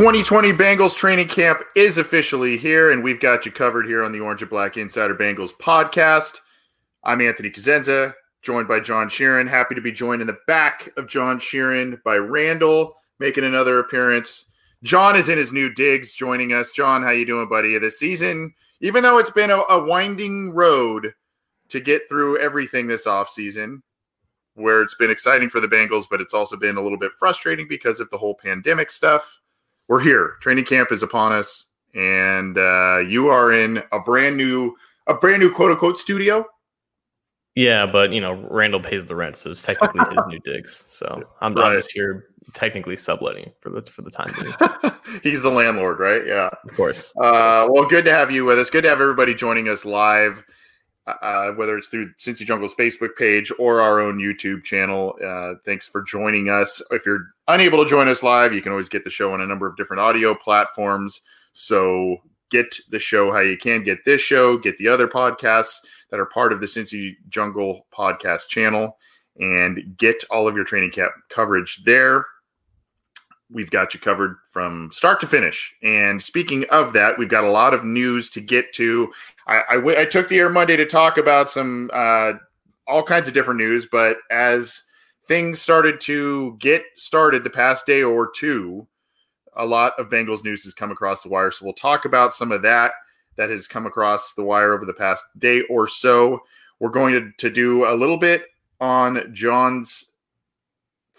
Twenty twenty Bengals training camp is officially here, and we've got you covered here on the Orange and Black Insider Bengals podcast. I'm Anthony Cosenza, joined by John Sheeran. Happy to be joined in the back of John Sheeran by Randall, making another appearance. John is in his new digs, joining us. John, how you doing, buddy? This season, even though it's been a, a winding road to get through everything this offseason, where it's been exciting for the Bengals, but it's also been a little bit frustrating because of the whole pandemic stuff. We're here. Training camp is upon us, and uh, you are in a brand new, a brand new quote unquote studio. Yeah, but you know, Randall pays the rent, so it's technically his new digs. So I'm, Right. I'm just here technically subletting for the for the time being. He's the landlord, right? Yeah. Of course. Uh, well, good to have you with us. Good to have everybody joining us live, uh, whether it's through Cincy Jungle's Facebook page or our own YouTube channel. Uh, thanks for joining us. If you're unable to join us live, you can always get the show on a number of different audio platforms. So get the show how you can get this show, get the other podcasts that are part of the Cincy Jungle podcast channel, and get all of your training camp coverage there we've got you covered from start to finish. And speaking of that, we've got a lot of news to get to. I took the air Monday to talk about some uh, all kinds of different news, but as things started to get started the past day or two, a lot of Bengals news has come across the wire. So we'll talk about some of that that has come across the wire over the past day or so. We're going to, to do a little bit on John's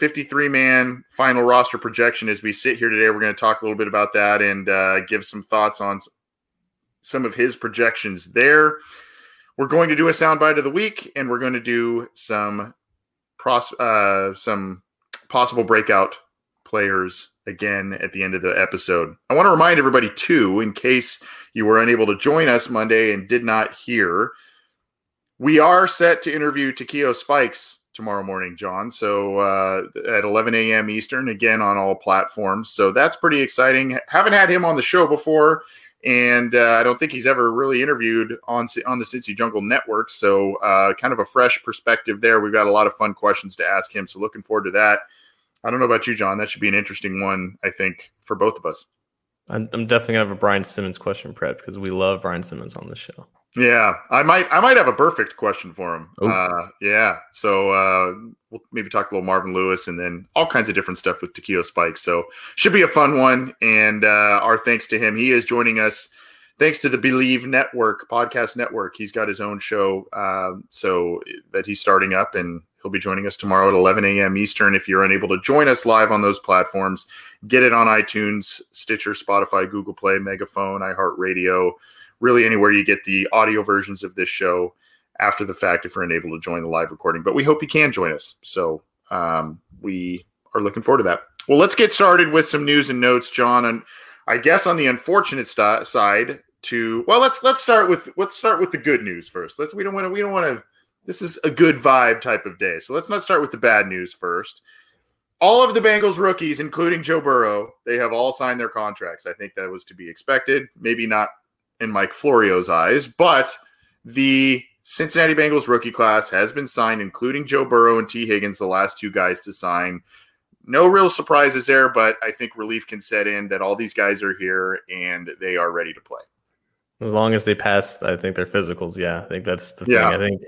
53 man final roster projection as we sit here today. We're going to talk a little bit about that and uh, give some thoughts on some of his projections there. We're going to do a soundbite of the week and we're going to do some pros- uh, some possible breakout players again at the end of the episode. I want to remind everybody too, in case you were unable to join us Monday and did not hear, we are set to interview Takeo Spikes tomorrow morning, John. So uh, at 11 a.m. Eastern, again on all platforms. So that's pretty exciting. Haven't had him on the show before, and uh, I don't think he's ever really interviewed on on the Cincy Jungle Network. So uh, kind of a fresh perspective there. We've got a lot of fun questions to ask him. So looking forward to that. I don't know about you, John. That should be an interesting one, I think, for both of us. I'm, I'm definitely gonna have a Brian Simmons question prep because we love Brian Simmons on the show. Yeah, I might I might have a perfect question for him. Oh. Uh, yeah, so uh, we'll maybe talk a little Marvin Lewis and then all kinds of different stuff with Takeo Spikes. So should be a fun one. And uh, our thanks to him. He is joining us. Thanks to the Bleav Network podcast network. He's got his own show, um, so that he's starting up, and he'll be joining us tomorrow at 11 a.m. Eastern. If you're unable to join us live on those platforms, get it on iTunes, Stitcher, Spotify, Google Play, Megaphone, iHeartRadio really anywhere you get the audio versions of this show after the fact if you're unable to join the live recording. But we hope you can join us. So um, we are looking forward to that. Well, let's get started with some news and notes, John. And I guess on the unfortunate st- side, to well, let's let's start with let's start with the good news first. Let's we don't want to we don't want to. This is a good vibe type of day, so let's not start with the bad news first. All of the Bengals rookies, including Joe Burrow, they have all signed their contracts. I think that was to be expected. Maybe not in Mike Florio's eyes, but the Cincinnati Bengals rookie class has been signed, including Joe Burrow and Tee Higgins, the last two guys to sign. No real surprises there, but I think relief can set in that all these guys are here and they are ready to play. As long as they pass, I think their physicals. Yeah, I think that's the thing. Yeah. I think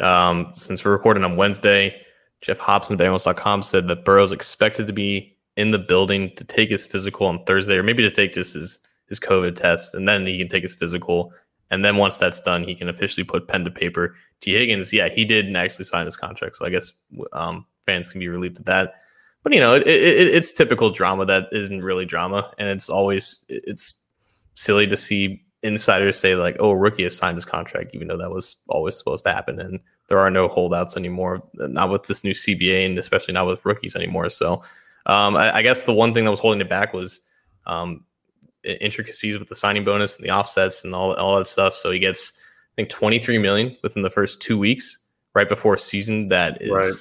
um, since we're recording on Wednesday, Geoff Hobson, of Bengals.com said that Burrow's expected to be in the building to take his physical on Thursday, or maybe to take just his his COVID test, and then he can take his physical. And then once that's done, he can officially put pen to paper. Tee Higgins, yeah, he did actually sign his contract, so I guess um, fans can be relieved at that. but you know, it, it, it's typical drama that isn't really drama, and it's always it's silly to see insiders say like, "Oh, rookie has signed his contract," even though that was always supposed to happen, and there are no holdouts anymore, not with this new CBA, and especially not with rookies anymore. So, um, I, I, guess the one thing that was holding it back was um, intricacies with the signing bonus and the offsets and all all that stuff. So he gets, I think, twenty three million within the first two weeks, right before a season that is right.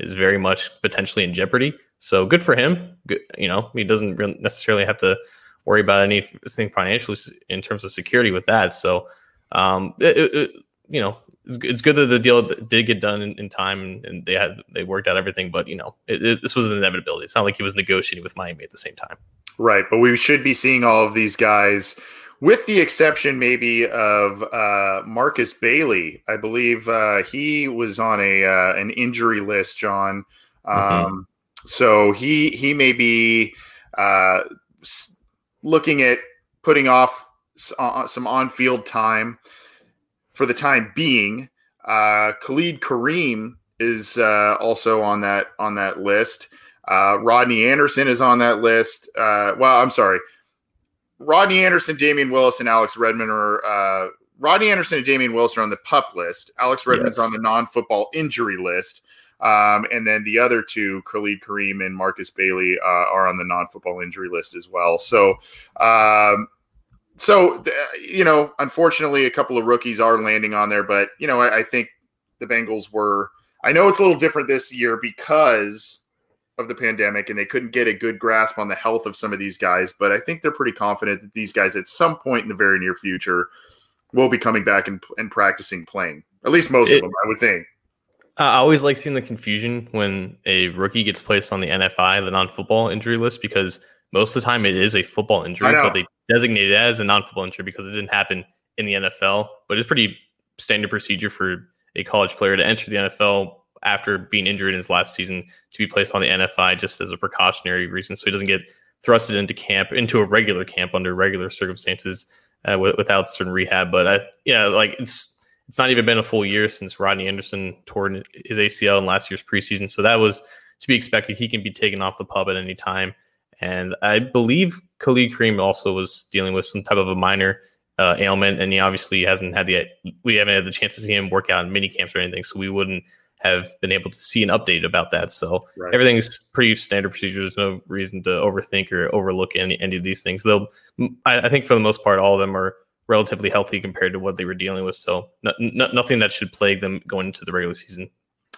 is very much potentially in jeopardy. So good for him. Good, you know, he doesn't necessarily have to worry about anything financially in terms of security with that. So, um, it, it, you know, it's, it's, good that the deal did get done in, in time and they had they worked out everything. But you know, it, this was an inevitability. It's not like he was negotiating with Miami at the same time. Right, but we should be seeing all of these guys, with the exception maybe of uh, Markus Bailey. I believe uh, he was on a uh, an injury list, John. Mm-hmm. Um, mm-hmm. So he he may be uh, looking at putting off uh, some on field time for the time being. Uh, Khalid Kareem is uh, also on that on that list. Uh, Rodney Anderson is on that list. Uh, well, I'm sorry. Rodney Anderson, Damion Willis, and Alex Redmond are uh, Rodney Anderson and Damion Willis are on the pup list. Alex Redmond's yes. on the non-football injury list. Um, and then the other two, Khalid Kareem and Markus Bailey, uh, are on the non-football injury list as well. So, um, so you know, unfortunately, a couple of rookies are landing on there, but you know, I, I think the Bengals were. I know it's a little different this year because of the pandemic and they couldn't get a good grasp on the health of some of these guys, but I think they're pretty confident that these guys at some point in the very near future will be coming back and, and practicing playing. At least most it, of them, I would think. I always like seeing the confusion when a rookie gets placed on the NFI, the non-football injury list, because most of the time it is a football injury, but they designate it as a non-football injury because it didn't happen in the NFL. But it's pretty standard procedure for a college player to enter the NFL after being injured in his last season to be placed on the NFI just as a precautionary reason, so he doesn't get thrusted into camp into a regular camp under regular circumstances uh, without certain rehab. But I, yeah, like it's it's not even been a full year since Rodney Anderson tore his ACL in last year's preseason. So that was to be expected. He can be taken off the PUP at any time. And I believe Khalid Kareem also was dealing with some type of a minor uh, ailment, and he obviously hasn't had the we haven't had the chance to see him work out in mini camps or anything, so we wouldn't have been able to see an update about that. So right. everything's pretty standard procedure. There's no reason to overthink or overlook any, any of these things. They'll, I, I think for the most part, all of them are relatively healthy compared to what they were dealing with. So nothing that should plague them going into the regular season.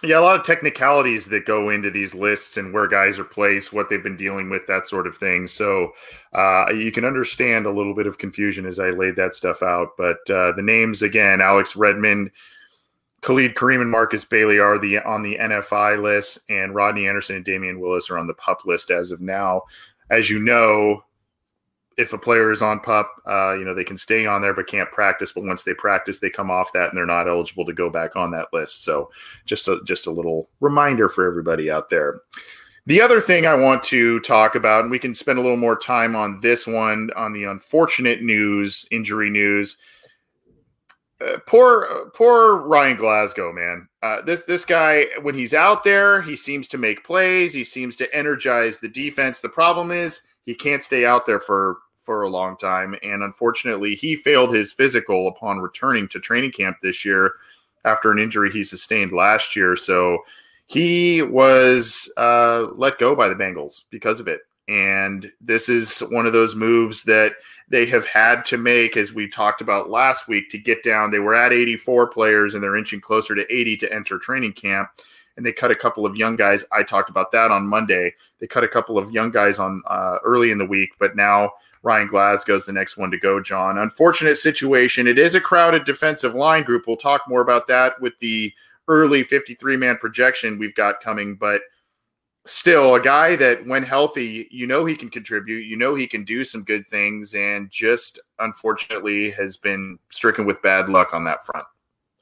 Yeah, a lot of technicalities that go into these lists and where guys are placed, what they've been dealing with, that sort of thing. So uh, you can understand a little bit of confusion as I laid that stuff out. But uh, the names again: Alex Redmond, Khalid Kareem, and Markus Bailey are the on the NFI list, and Rodney Anderson and Damion Willis are on the PUP list as of now. As you know, if a player is on pup, uh, you know, they can stay on there but can't practice. But once they practice, they come off that and they're not eligible to go back on that list. So just a just a little reminder for everybody out there. The other thing I want to talk about, and we can spend a little more time on this one, on the unfortunate news, injury news. Uh, poor, poor Ryan Glasgow, man. Uh, this this guy, when he's out there, he seems to make plays. He seems to energize the defense. The problem is he can't stay out there for for a long time. And unfortunately, he failed his physical upon returning to training camp this year after an injury he sustained last year. So he was uh, let go by the Bengals because of it. And this is one of those moves that they have had to make, as we talked about last week, to get down. They were at 84 players and they're inching closer to 80 to enter training camp. And they cut a couple of young guys. I talked about that on Monday. They cut a couple of young guys on uh, early in the week, but now Ryan Glasgow's the next one to go, John. Unfortunate situation. It is a crowded defensive line group. We'll talk more about that with the early 53 man projection we've got coming, but still a guy that when healthy, you know he can contribute, you know he can do some good things, and just unfortunately has been stricken with bad luck on that front.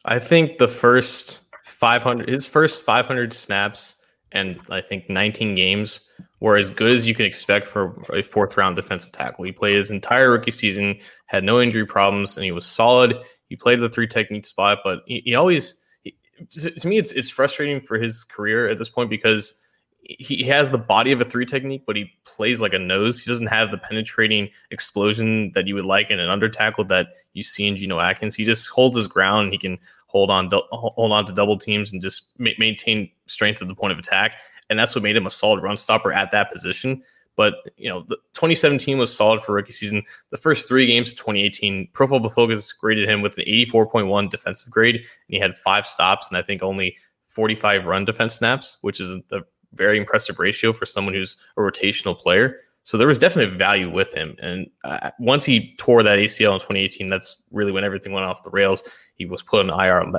I think the first 500, his first 500 snaps and I think 19 games were as good as you can expect for a fourth round defensive tackle. He played his entire rookie season, had no injury problems, and he was solid. He played the three technique spot, but he, he always, he, to me, it's it's frustrating for his career at this point because he has the body of a three technique, but he plays like a nose. He doesn't have the penetrating explosion that you would like in an under tackle that you see in Geno Atkins. He just holds his ground. And He can hold on, hold on to double teams and just ma- maintain strength at the point of attack. And that's what made him a solid run stopper at that position. But you know, the 2017 was solid for rookie season. The first three games of 2018, Pro Football Focus graded him with an 84.1 defensive grade, and he had five stops and I think only 45 run defense snaps, which is a, a very impressive ratio for someone who's a rotational player. So there was definitely value with him. And uh, once he tore that ACL in 2018, that's really when everything went off the rails. He was put on IR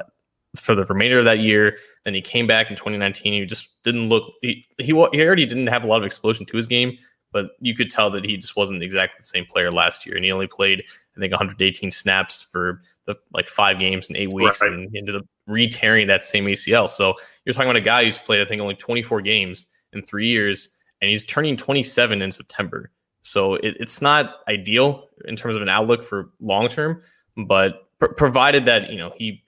for the remainder of that year. Then he came back in 2019. He just didn't look. He, he he already didn't have a lot of explosion to his game, but you could tell that he just wasn't exactly the same player last year. And he only played, I think, 118 snaps for the like five games in eight weeks, right. and ended up re-tearing that same ACL. So you're talking about a guy who's played, I think, only 24 games in three years, and he's turning 27 in September. So it, it's not ideal in terms of an outlook for long term, but pr- provided that you know he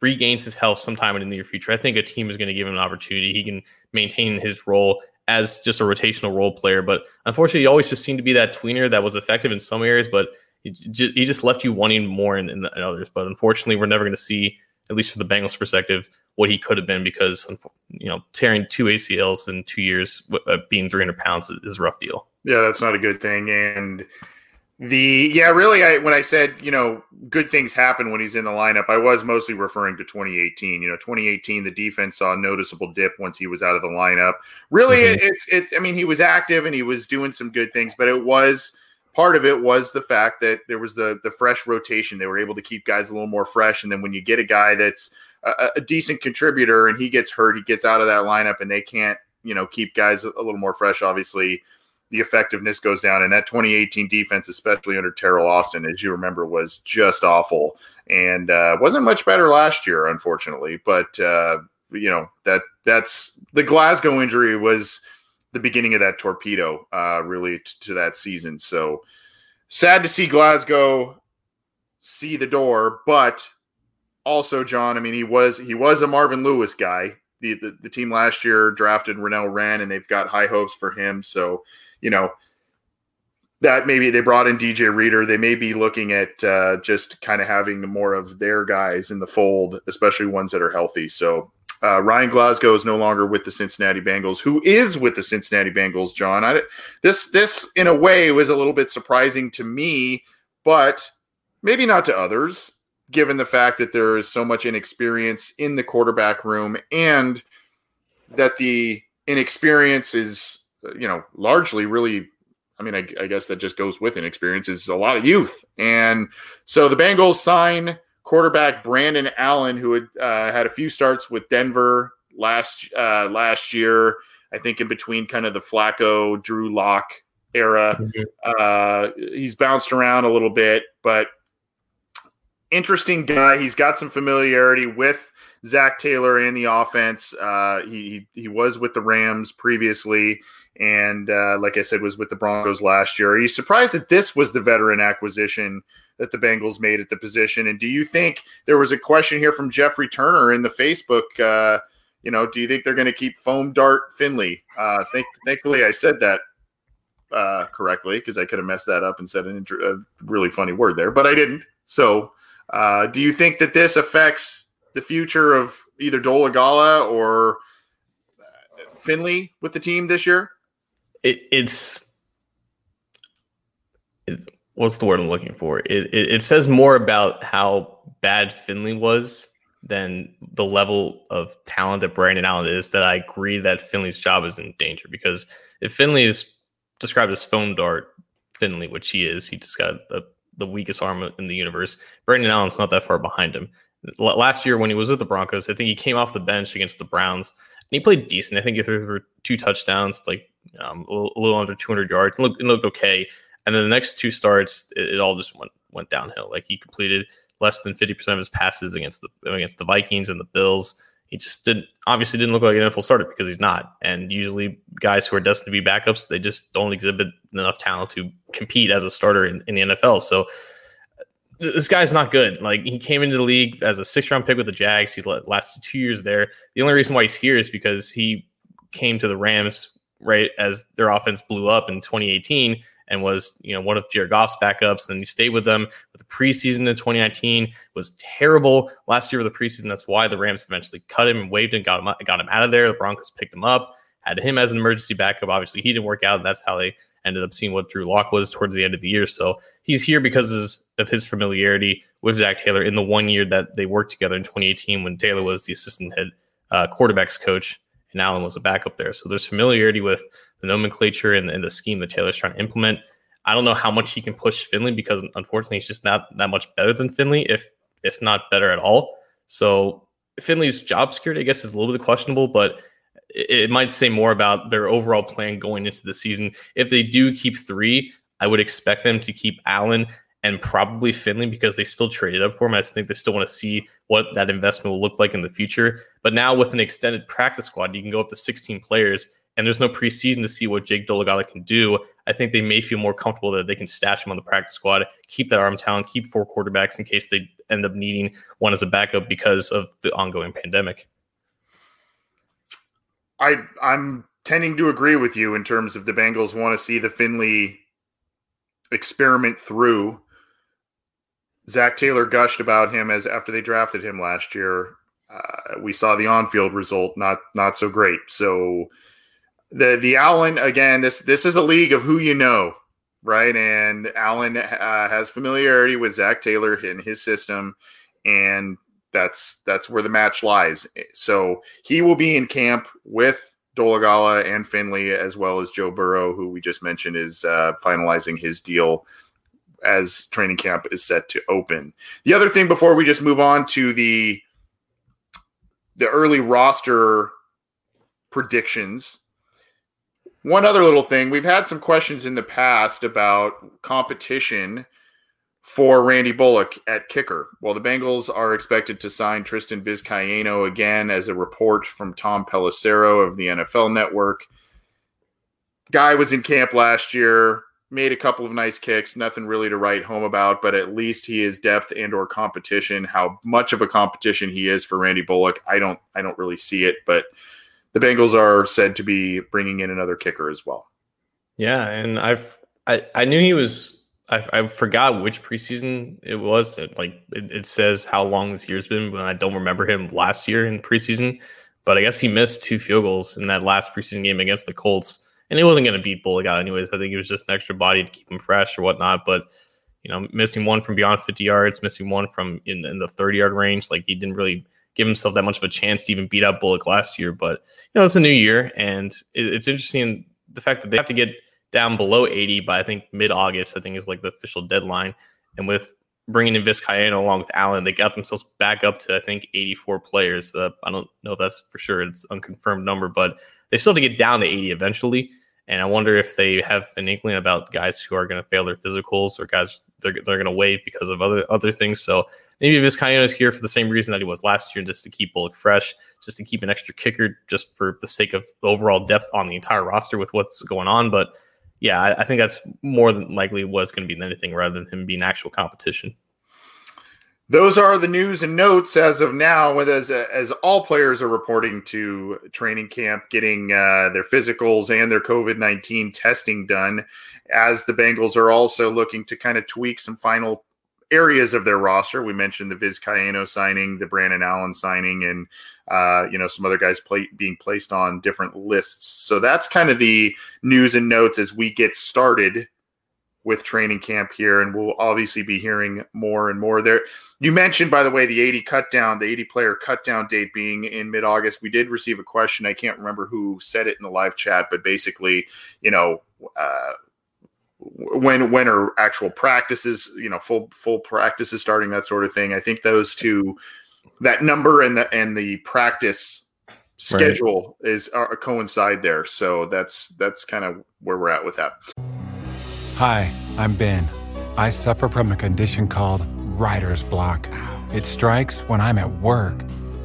regains his health sometime in the near future, I think a team is going to give him an opportunity. He can maintain his role as just a rotational role player. But unfortunately, he always just seemed to be that tweener that was effective in some areas, but he just, he just left you wanting more in, in, in others. But unfortunately, we're never going to see, at least from the Bengals' perspective, what he could have been because you know tearing two ACLs in two years, uh, being 300 pounds is a rough deal. Yeah, that's not a good thing, and the yeah, really, I when I said you know good things happen when he's in the lineup, I was mostly referring to 2018. You know, 2018, the defense saw a noticeable dip once he was out of the lineup. Really, mm-hmm. it, it's it. I mean, he was active and he was doing some good things, but it was part of it was the fact that there was the the fresh rotation. They were able to keep guys a little more fresh, and then when you get a guy that's a, a decent contributor and he gets hurt, he gets out of that lineup, and they can't you know keep guys a little more fresh. Obviously the effectiveness goes down. And that 2018 defense, especially under Teryl Austin, as you remember, was just awful and uh, wasn't much better last year, unfortunately. But uh, you know that that's the Glasgow injury was the beginning of that torpedo, uh, really t- to that season. So sad to see Glasgow see the door, but also John. I mean, he was he was a Marvin Lewis guy. The, the, the team last year drafted Renell Wren, and they've got high hopes for him. So you know, that maybe they brought in DJ Reader. They may be looking at uh, just kind of having more of their guys in the fold, especially ones that are healthy. So uh, Ryan Glasgow is no longer with the Cincinnati Bengals. Who is with the Cincinnati Bengals, John? I, this this in a way was a little bit surprising to me, but maybe not to others, given the fact that there is so much inexperience in the quarterback room and that the inexperience is you know, largely really, I mean, I, I guess that just goes with inexperience is a lot of youth. And so the Bengals sign quarterback Brandon Allen, who had uh, had a few starts with Denver last uh, last year. I think in between kind of the Flacco, Drew Lock era. Mm-hmm. Uh, he's bounced around a little bit, but interesting guy. He's got some familiarity with Zac Taylor in the offense. Uh, he he was with the Rams previously, and uh, like I said, was with the Broncos last year. Are you surprised that this was the veteran acquisition that the Bengals made at the position? And do you think there was a question here from Jeffrey Turner in the Facebook? Uh, you know, do you think they're going to keep foam dart Finley? Uh, think, thankfully, I said that uh, correctly because I could have messed that up and said an inter- a really funny word there, but I didn't. So, uh, do you think that this affects the future of either Dolegala or Finley with the team this year? It, it's, it, what's the word I'm looking for? It, it, it says more about how bad Finley was than the level of talent that Brandon Allen is. That I agree that Finley's job is in danger because if Finley is described as foam dart Finley, which he is, he just got a, the weakest arm in the universe. Brandon Allen's not that far behind him last year when he was with the Broncos, I think he came off the bench against the Browns and he played decent. I think he threw for two touchdowns, like um, a, little, under 200 yards. It looked, looked okay. And then the next two starts, it, it, all just went went downhill. Like he completed less than 50% of his passes against the against the Vikings and the Bills. He just didn't obviously didn't look like an NFL starter because he's not. And usually guys who are destined to be backups, they just don't exhibit enough talent to compete as a starter in, in the NFL. So this guy's not good. Like he came into the league as a six round pick with the Jags. He lasted two years there. The only reason why he's here is because he came to the Rams right as their offense blew up in 2018 and was you know one of Jared Goff's backups. Then he stayed with them with the preseason in 2019 was terrible last year with the preseason. That's why the Rams eventually cut him and waived and got him got him out of there. The Broncos picked him up, had him as an emergency backup. Obviously, he didn't work out. And that's how they ended up seeing what Drew Lock was towards the end of the year. So he's here because of his familiarity with Zac Taylor in the one year that they worked together in 2018 when Taylor was the assistant head uh, quarterbacks coach and Allen was a backup there. So there's familiarity with the nomenclature and, and the scheme that Taylor's trying to implement. I don't know how much he can push Finley because unfortunately he's just not that much better than Finley, if if not better at all. So Finley's job security, I guess, is a little bit questionable, but it, it might say more about their overall plan going into the season. If they do keep three, I would expect them to keep Allen and probably Finley because they still traded up for him. I think they still want to see what that investment will look like in the future. But now with an extended practice squad, you can go up to 16 players and there's no preseason to see what Jake Dolegala can do. I think they may feel more comfortable that they can stash him on the practice squad, keep that arm talent, keep four quarterbacks in case they end up needing one as a backup because of the ongoing pandemic. I I'm tending to agree with you in terms of the Bengals want to see the Finley experiment through. Zac Taylor gushed about him as after they drafted him last year. Uh, we saw the on-field result not not so great. So the the Allen again. This this is a league of who you know, right? And Allen uh, has familiarity with Zac Taylor in his system, and that's that's where the match lies. So he will be in camp with Dolegala and Finley, as well as Joe Burrow, who we just mentioned is uh, finalizing his deal as training camp is set to open. The other thing before we just move on to the the early roster predictions. One other little thing, we've had some questions in the past about competition for Randy Bullock at kicker. Well, the Bengals are expected to sign Tristan Vizcaino again as a report from Tom Pelissero of the NFL Network. Guy was in camp last year, made a couple of nice kicks, nothing really to write home about, but at least he is depth and or competition. How much of a competition he is for Randy Bullock, I don't I don't really see it, but the Bengals are said to be bringing in another kicker as well. Yeah, and I've I, I knew he was I, I forgot which preseason it was. It, like it, it, says how long this year's been, but I don't remember him last year in preseason. But I guess he missed two field goals in that last preseason game against the Colts, and he wasn't going to beat Bullock out anyways. I think it was just an extra body to keep him fresh or whatnot. But you know, missing one from beyond 50 yards, missing one from in, in the 30 yard range, like he didn't really give himself that much of a chance to even beat out Bullock last year. But you know, it's a new year, and it, it's interesting the fact that they have to get down below 80 by I think mid August. I think is like the official deadline. And with bringing in Vizcaino along with Allen, they got themselves back up to I think 84 players. Uh, I don't know if that's for sure; it's unconfirmed number, but they still have to get down to 80 eventually. And I wonder if they have an inkling about guys who are going to fail their physicals or guys they're, they're going to waive because of other other things. So maybe Vizcaino is here for the same reason that he was last year, just to keep Bullock fresh, just to keep an extra kicker, just for the sake of overall depth on the entire roster with what's going on. But yeah, I, I think that's more than likely what's going to be anything rather than him being actual competition. Those are the news and notes as of now. with As as all players are reporting to training camp, getting uh, their physicals and their COVID nineteen testing done, as the Bengals are also looking to kind of tweak some final areas of their roster. We mentioned the Vizcaino signing, the Brandon Allen signing, and uh, you know some other guys play, being placed on different lists. So that's kind of the news and notes as we get started with training camp here, and we'll obviously be hearing more and more there. You mentioned, by the way, the 80 cut down, the 80 player cut down date being in mid August. We did receive a question. I can't remember who said it in the live chat, but basically, you know, uh, when when are actual practices you know full full practices starting that sort of thing. I think those two that number and the and the practice schedule right. is are, coincide there. So that's that's kind of where we're at with that. Hi i'm ben. I suffer from a condition called writer's block. It strikes when i'm at work.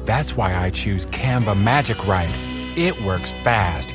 That's why i choose canva magic write. It works fast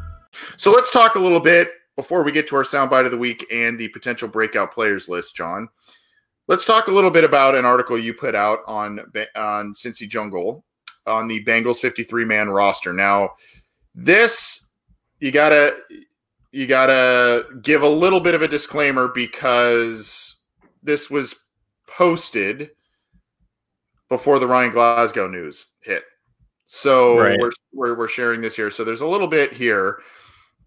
So let's talk a little bit before we get to our soundbite of the week and the potential breakout players list, John. Let's talk a little bit about an article you put out on on Cincy Jungle on the Bengals 53 man roster. Now, this you gotta you gotta give a little bit of a disclaimer because this was posted before the Ryan Glasgow news hit. So Right. we're, we're we're sharing this here. So there's a little bit here.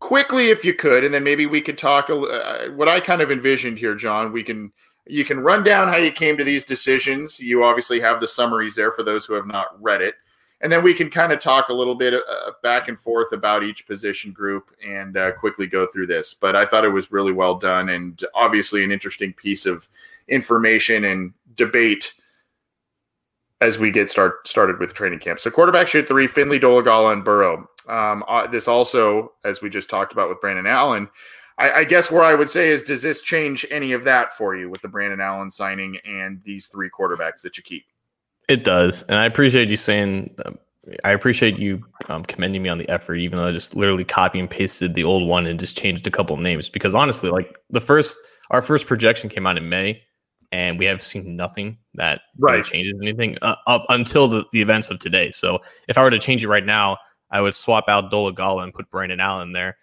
Quickly, if you could, and then maybe we could talk. Uh, what I kind of envisioned here, John. We can you can run down how you came to these decisions. You obviously have the summaries there for those who have not read it, and then we can kind of talk a little bit uh, back and forth about each position group and uh, quickly go through this. But I thought it was really well done and obviously an interesting piece of information and debate as we get start started with training camp. So quarterback shoot three, Finley, Dolegala, and Burrow. Um, uh, this also, as we just talked about with Brandon Allen, I, I guess where I would say is, does this change any of that for you with the Brandon Allen signing and these three quarterbacks that you keep? It does, and I appreciate you saying. Um, I appreciate you um, commending me on the effort, even though I just literally copy and pasted the old one and just changed a couple of names. Because honestly, like the first, our first projection came out in May, and we have seen nothing that really changes anything uh, up until the, the events of today. So if I were to change it right now, I would swap out Dolegala and put Brandon Allen there,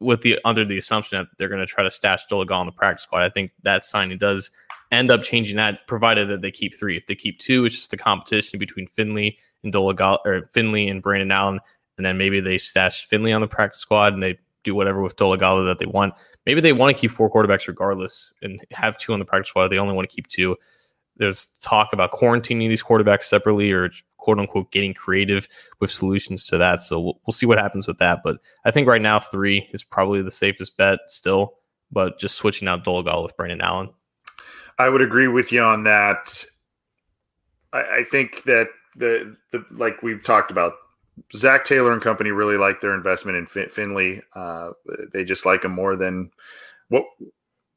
with the under the assumption that they're going to try to stash Dolegala on the practice squad. I think that signing does end up changing that, provided that they keep three. If they keep two, it's just a competition between Finley and Dolagal or Finley and Brandon Allen, and then maybe they stash Finley on the practice squad and they do whatever with Dolegala that they want. Maybe they want to keep four quarterbacks regardless and have two on the practice squad. They only want to keep two. There's talk about quarantining these quarterbacks separately or quote unquote getting creative with solutions to that. So we'll, we'll see what happens with that. But I think right now three is probably the safest bet still. But just switching out Dolegala with Brandon Allen. I would agree with you on that. I, I think that the the like we've talked about, Zac Taylor and company really like their investment in fin- Finley. Uh, they just like him more than what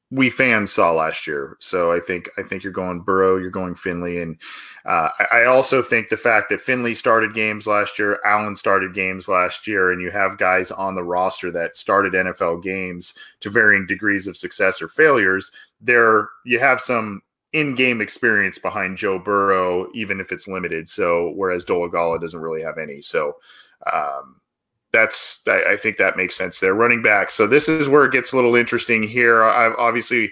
we fans saw last year. So I think I think you're going Burrow, you're going Finley, and uh, I, I also think the fact that Finley started games last year, Allen started games last year, and you have guys on the roster that started NFL games to varying degrees of success or failures. There, you have some in-game experience behind Joe Burrow, even if it's limited. So whereas Dolegala doesn't really have any. So um, that's I, I think that makes sense there. Running back. So this is where it gets a little interesting here. I've obviously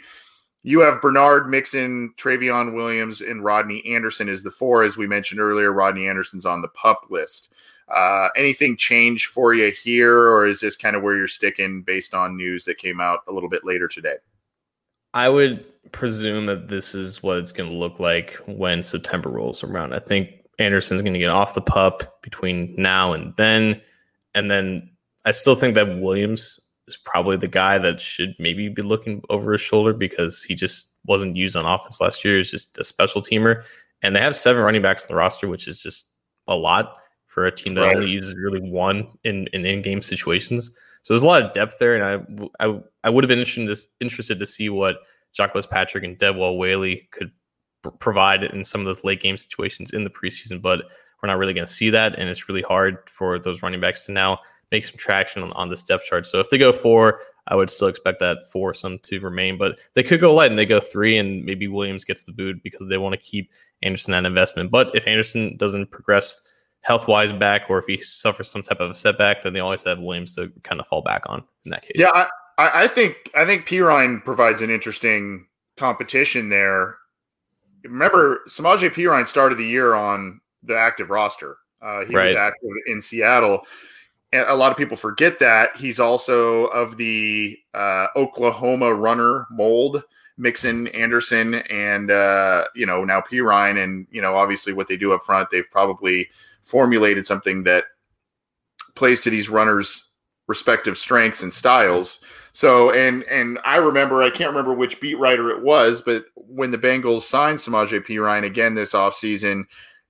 you have Bernard Mixon, Trayveon Williams, and Rodney Anderson is the four, as we mentioned earlier. Rodney Anderson's on the pup list. Uh, anything change for you here, or is this kind of where you're sticking based on news that came out a little bit later today? I would presume that this is what it's going to look like when September rolls around. I think Anderson's going to get off the pup between now and then. And then I still think that Williams is probably the guy that should maybe be looking over his shoulder because he just wasn't used on offense last year. He's just a special teamer. And they have seven running backs on the roster, which is just a lot for a team that Right. only uses really one in, in in-game situations. So there's a lot of depth there, and I I, I would have been interested to, interested to see what Jacques Patrick and Devwah Whaley could pr- provide in some of those late game situations in the preseason, but we're not really going to see that, and it's really hard for those running backs to now make some traction on, on this depth chart. So if they go four, I would still expect that foursome to remain, but they could go light and they go three, and maybe Williams gets the boot because they want to keep Anderson that investment. But if Anderson doesn't progress health wise back, or if he suffers some type of a setback, then they always have Williams to kind of fall back on in that case. Yeah, I, I I think I think Perine provides an interesting competition there. Remember, Samaje Perine started the year on the active roster. Uh, he was active in Seattle. And a lot of people forget that he's also of the uh, Oklahoma runner mold Mixon, Anderson, and uh, you know now Perine, and you know obviously what they do up front, they've probably formulated something that plays to these runners' respective strengths and styles. So and and I remember I can't remember which beat writer it was, but when the Bengals signed Samaje Perine again this offseason,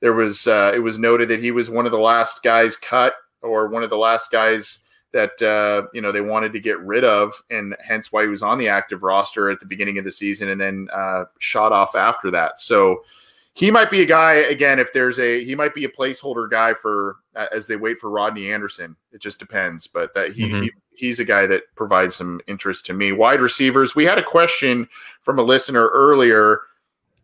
there was uh, it was noted that he was one of the last guys cut or one of the last guys that uh, you know they wanted to get rid of, and hence why he was on the active roster at the beginning of the season, and then uh, shot off after that. So he might be a guy again. If there's a, he might be a placeholder guy for uh, as they wait for Rodney Anderson. It just depends, but that he, mm-hmm. he he's a guy that provides some interest to me. Wide receivers. We had a question from a listener earlier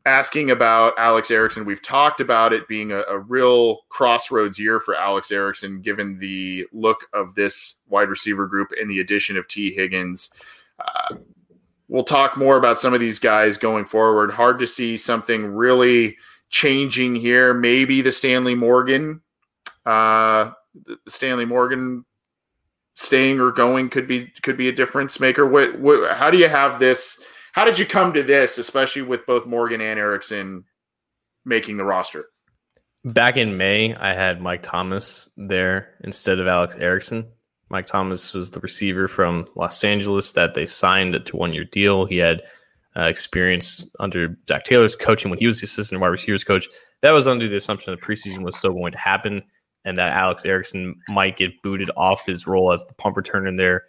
asking about Alex Erickson. We've talked about it being a, a, real crossroads year for Alex Erickson, given the look of this wide receiver group and the addition of Tee Higgins. Uh, we'll talk more about some of these guys going forward. Hard to see something really changing here. Maybe the Stanley Morgan, uh, the Stanley Morgan staying or going could be could be a difference maker. What, what how do you have this? How did you come to this, especially with both Morgan and Erickson making the roster? Back in May, I had Mike Thomas there instead of Alex Erickson. Mike Thomas was the receiver from Los Angeles that they signed to one year deal. He had uh, experience under Zac Taylor's coaching when he was the assistant wide receivers coach. That was under the assumption that preseason was still going to happen and that Alex Erickson might get booted off his role as the punt returner there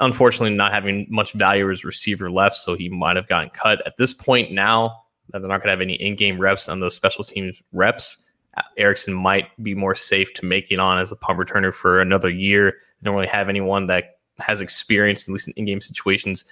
unfortunately not having much value as receiver left, so he might have gotten cut. At this point now that they're not going to have any in-game reps on those special teams reps, uh, Erickson might be more safe to make it on as a punt returner for another year. They don't really have anyone that has experience, at least in in-game situations,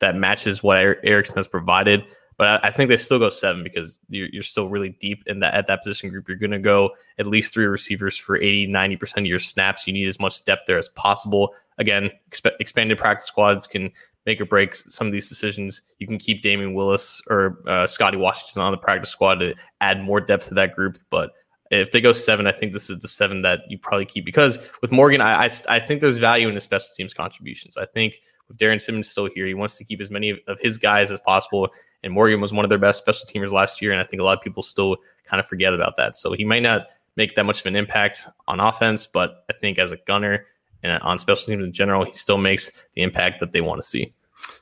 that matches what Erickson has provided. But I think they still go seven because you're, you're still really deep in that at that position group. You're going to go at least three receivers for 80, 90% of your snaps. You need as much depth there as possible. Again, exp- expanded practice squads can make or break some of these decisions. You can keep Damion Willis or uh, Scotty Washington on the practice squad to add more depth to that group. But if they go seven, I think this is the seven that you probably keep because with Morgan, I, I, I think there's value in his special teams contributions. I think with Darrin Simmons still here, he wants to keep as many of his guys as possible. And Morgan was one of their best special teamers last year, and I think a lot of people still kind of forget about that. So he might not make that much of an impact on offense, but I think as a gunner and on special teams in general, he still makes the impact that they want to see.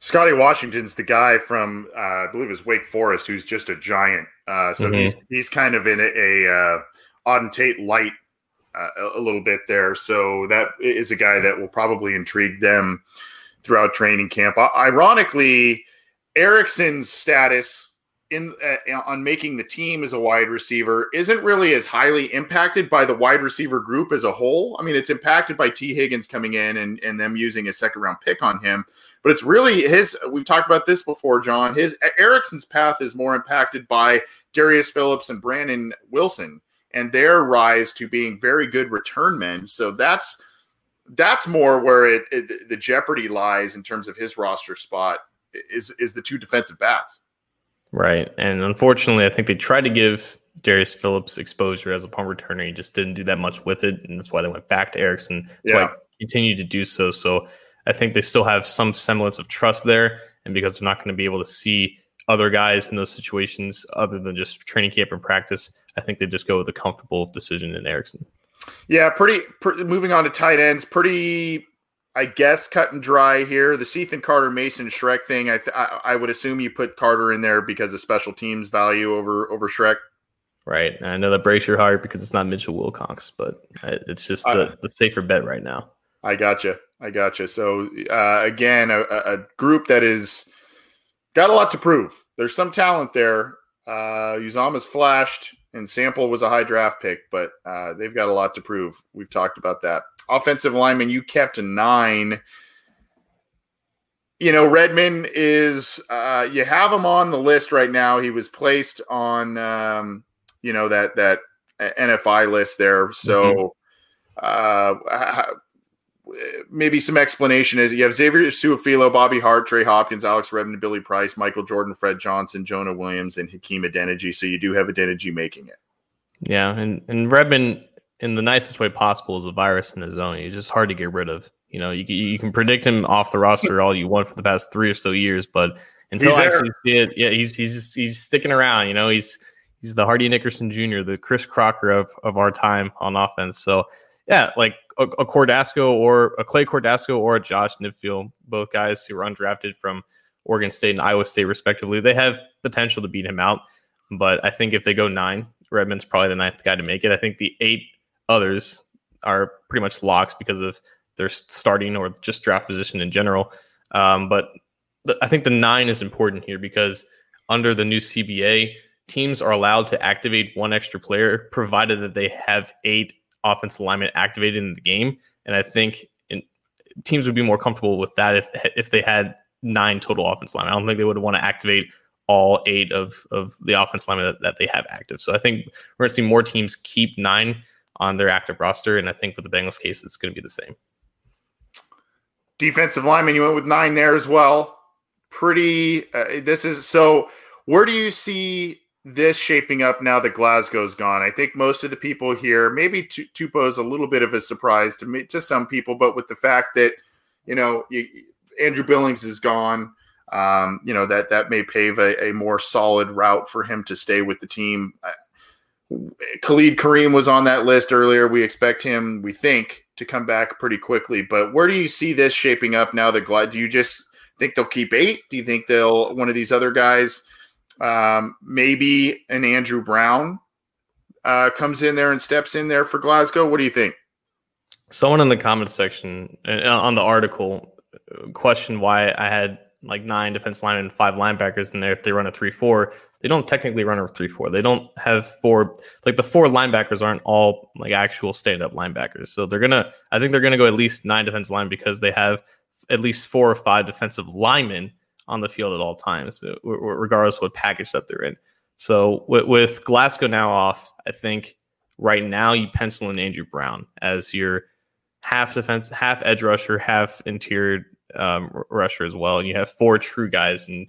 Scotty Washington's the guy from uh, I believe it's Wake Forest who's just a giant. Uh, so mm-hmm. he's he's kind of in a, a uh, Auden Tate light uh, a little bit there. So that is a guy that will probably intrigue them throughout training camp. Ironically, Erickson's status in uh, on making the team as a wide receiver isn't really as highly impacted by the wide receiver group as a whole. I mean, it's impacted by Tee Higgins coming in and, and them using a second round pick on him. But it's really his. We've talked about this before, John. His Erickson's path is more impacted by Darius Phillips and Brandon Wilson and their rise to being very good return men. So that's that's more where it, it, the jeopardy lies in terms of his roster spot is is the two defensive backs. Right, and unfortunately, I think they tried to give Darius Phillips exposure as a punt returner. He just didn't do that much with it, and that's why they went back to Erickson. That's yeah. why continue to do so. So I think they still have some semblance of trust there, and because they're not going to be able to see other guys in those situations other than just training camp and practice, I think they just go with a comfortable decision in Erickson. Yeah, pretty, pretty. Moving on to tight ends, pretty. I guess cut and dry here. The Cethan Carter Mason Schreck thing. I, th- I, I would assume you put Carter in there because of special teams value over over Schreck. Right. And I know that breaks your heart because it's not Mitchell Wilcox, but it's just the, the safer bet right now. I gotcha. I gotcha. So uh, again, a, a, group that is got a lot to prove. There's some talent there. Uh, Uzomah's flashed and Sample was a high draft pick, but uh, they've got a lot to prove. We've talked about that. Offensive lineman, you kept a nine. You know, Redmond is, uh, you have him on the list right now. He was placed on, um, you know, that, that NFI list there. So, mm-hmm. uh, maybe some explanation is you have Xavier Su'a-Filo, Bobby Hart, Trey Hopkins, Alex Redmond, Billy Price, Michael Jordan, Fred Johnson, Jonah Williams, and Hakeem Adeniji. So you do have Adeniji making it. Yeah, and and Redmond in the nicest way possible is a virus in his own. He's just hard to get rid of. You know, you you can predict him off the roster all you want for the past three or so years, but until He's I there. actually see it, yeah, he's he's he's sticking around. You know, he's he's the Hardy Nickerson Jr., the Chris Crocker of of our time on offense. So yeah, like a, Cordasco or a Clay Cordasco or a Josh Knipfel, both guys who were undrafted from Oregon State and Iowa State respectively, they have potential to beat him out. But I think if they go nine, Redmond's probably the ninth guy to make it. I think the eight others are pretty much locks because of their starting or just draft position in general. Um, but th- I think the nine is important here because under the new CBA, teams are allowed to activate one extra player provided that they have eight offensive linemen activated in the game. And I think in, teams would be more comfortable with that if if they had nine total offensive linemen. I don't think they would want to activate all eight of of the offense linemen that, that they have active. So I think we're going to see more teams keep nine on their active roster, and I think for the Bengals case, it's going to be the same. defensive lineman. You went with nine there as well. Pretty. Uh, this is so. Where do you see this shaping up now that Glasgow's gone? I think most of the people here, maybe Tu- Tupou's a little bit of a surprise to me, to some people, but with the fact that you know you, Andrew Billings is gone, um, you know that that may pave a, a more solid route for him to stay with the team. Khalid Kareem was on that list earlier. We expect him, we think, to come back pretty quickly. But where do you see this shaping up now that Glad? Do you just think they'll keep eight? Do you think they'll one of these other guys, um, maybe an Andrew Brown, uh, comes in there and steps in there for Glasgow? What do you think? Someone in the comment section uh, on the article uh, questioned why I had like nine defense linemen and five linebackers in there if they run a 3 4. They don't technically run a 3 4. They don't have four, like the four linebackers aren't all like actual stand up linebackers. So they're going to, I think they're going to go at least nine defense line because they have at least four or five defensive linemen on the field at all times, uh, regardless of what package that they're in. So with, with Glasgow now off, I think right now you pencil in Andrew Brown as your half defense, half edge rusher, half interior um, rusher as well. And you have four true guys and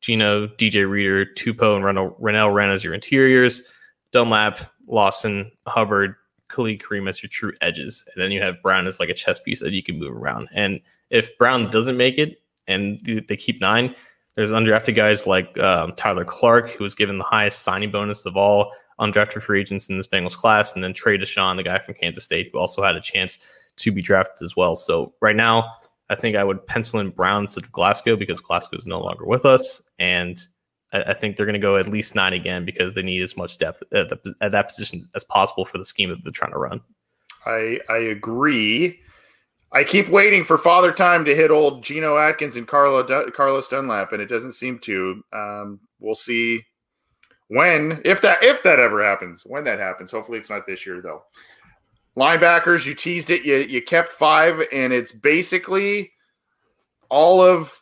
Geno, DJ Reader, Tupou, and Renell, Renell Wren as your interiors, Dunlap, Lawson, Hubbard, Khalid Kareem as your true edges. And then you have Brown as like a chess piece that you can move around. And if Brown doesn't make it and they keep nine, there's undrafted guys like um, Tyler Clark, who was given the highest signing bonus of all undrafted free agents in this Bengals class, and then Trey Dishon, the guy from Kansas State, who also had a chance to be drafted as well. So right now, I think I would pencil in Brown instead of Glasgow because Glasgow is no longer with us, and I, I think they're going to go at least nine again because they need as much depth at, the, at that position as possible for the scheme that they're trying to run. I I agree. I keep waiting for Father Time to hit old Geno Atkins and Carlo Dun- Carlos Dunlap, and it doesn't seem to. Um, we'll see when, if that if that ever happens, when that happens. Hopefully, it's not this year though. Linebackers, you teased it. You you kept five, and it's basically all of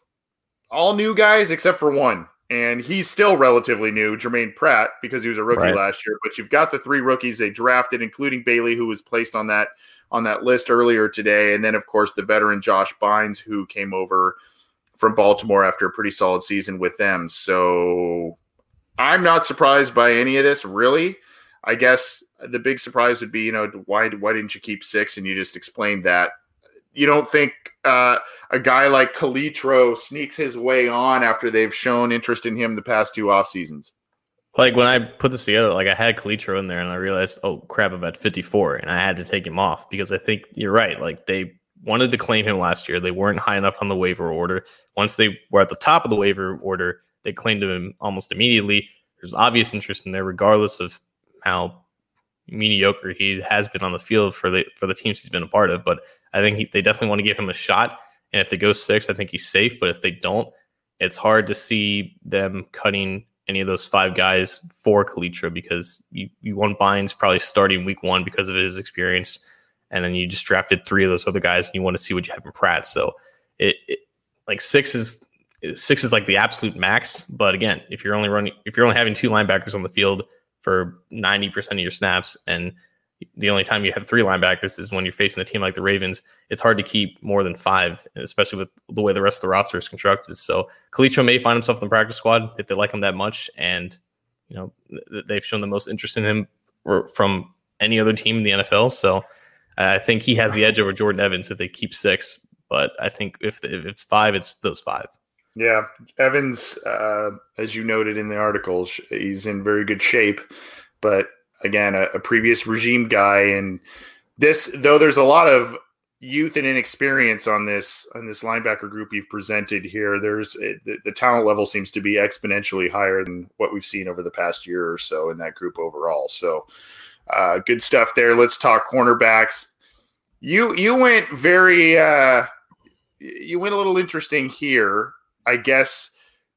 all new guys except for one, and he's still relatively new, Jermaine Pratt, because he was a rookie Right. last year. But you've got the three rookies they drafted, including Bailey, who was placed on that on that list earlier today, and then of course the veteran Josh Bynes, who came over from Baltimore after a pretty solid season with them. So I'm not surprised by any of this, really. I guess the big surprise would be, you know, why why didn't you keep six? And you just explained that. You don't think uh, a guy like Calitro sneaks his way on after they've shown interest in him the past two off seasons? Like when I put this together, like I had Calitro in there and I realized, oh crap, I'm at 54 and I had to take him off because I think you're right. Like they wanted to claim him last year. They weren't high enough on the waiver order. Once they were at the top of the waiver order, they claimed him almost immediately. There's obvious interest in there, regardless of how mediocre he has been on the field for the for the teams he's been a part of. But I think he, they definitely want to give him a shot. And if they go six, I think he's safe. But if they don't, it's hard to see them cutting any of those five guys for Calitro because you, you want Bynes probably starting week one because of his experience. And then you just drafted three of those other guys and you want to see what you have in Pratt. So it, it like six is six is like the absolute max. But again, if you're only running if you're only having two linebackers on the field for 90% of your snaps and the only time you have three linebackers is when you're facing a team like the Ravens. It's hard to keep more than five, especially with the way the rest of the roster is constructed. So Calitro may find himself in the practice squad if they like him that much, and you know th- they've shown the most interest in him from any other team in the NFL. So I think he has the edge over Jordan Evans if they keep six. But I think if, if it's five, it's those five. Yeah, Evans, uh, as you noted in the article, he's in very good shape, but again, a, a previous regime guy, and this though there's a lot of youth and inexperience on this on this linebacker group you've presented here. There's the, the, talent level seems to be exponentially higher than what we've seen over the past year or so in that group overall. So, uh, good stuff there. Let's talk cornerbacks. You you went very uh, you went a little interesting here, I guess,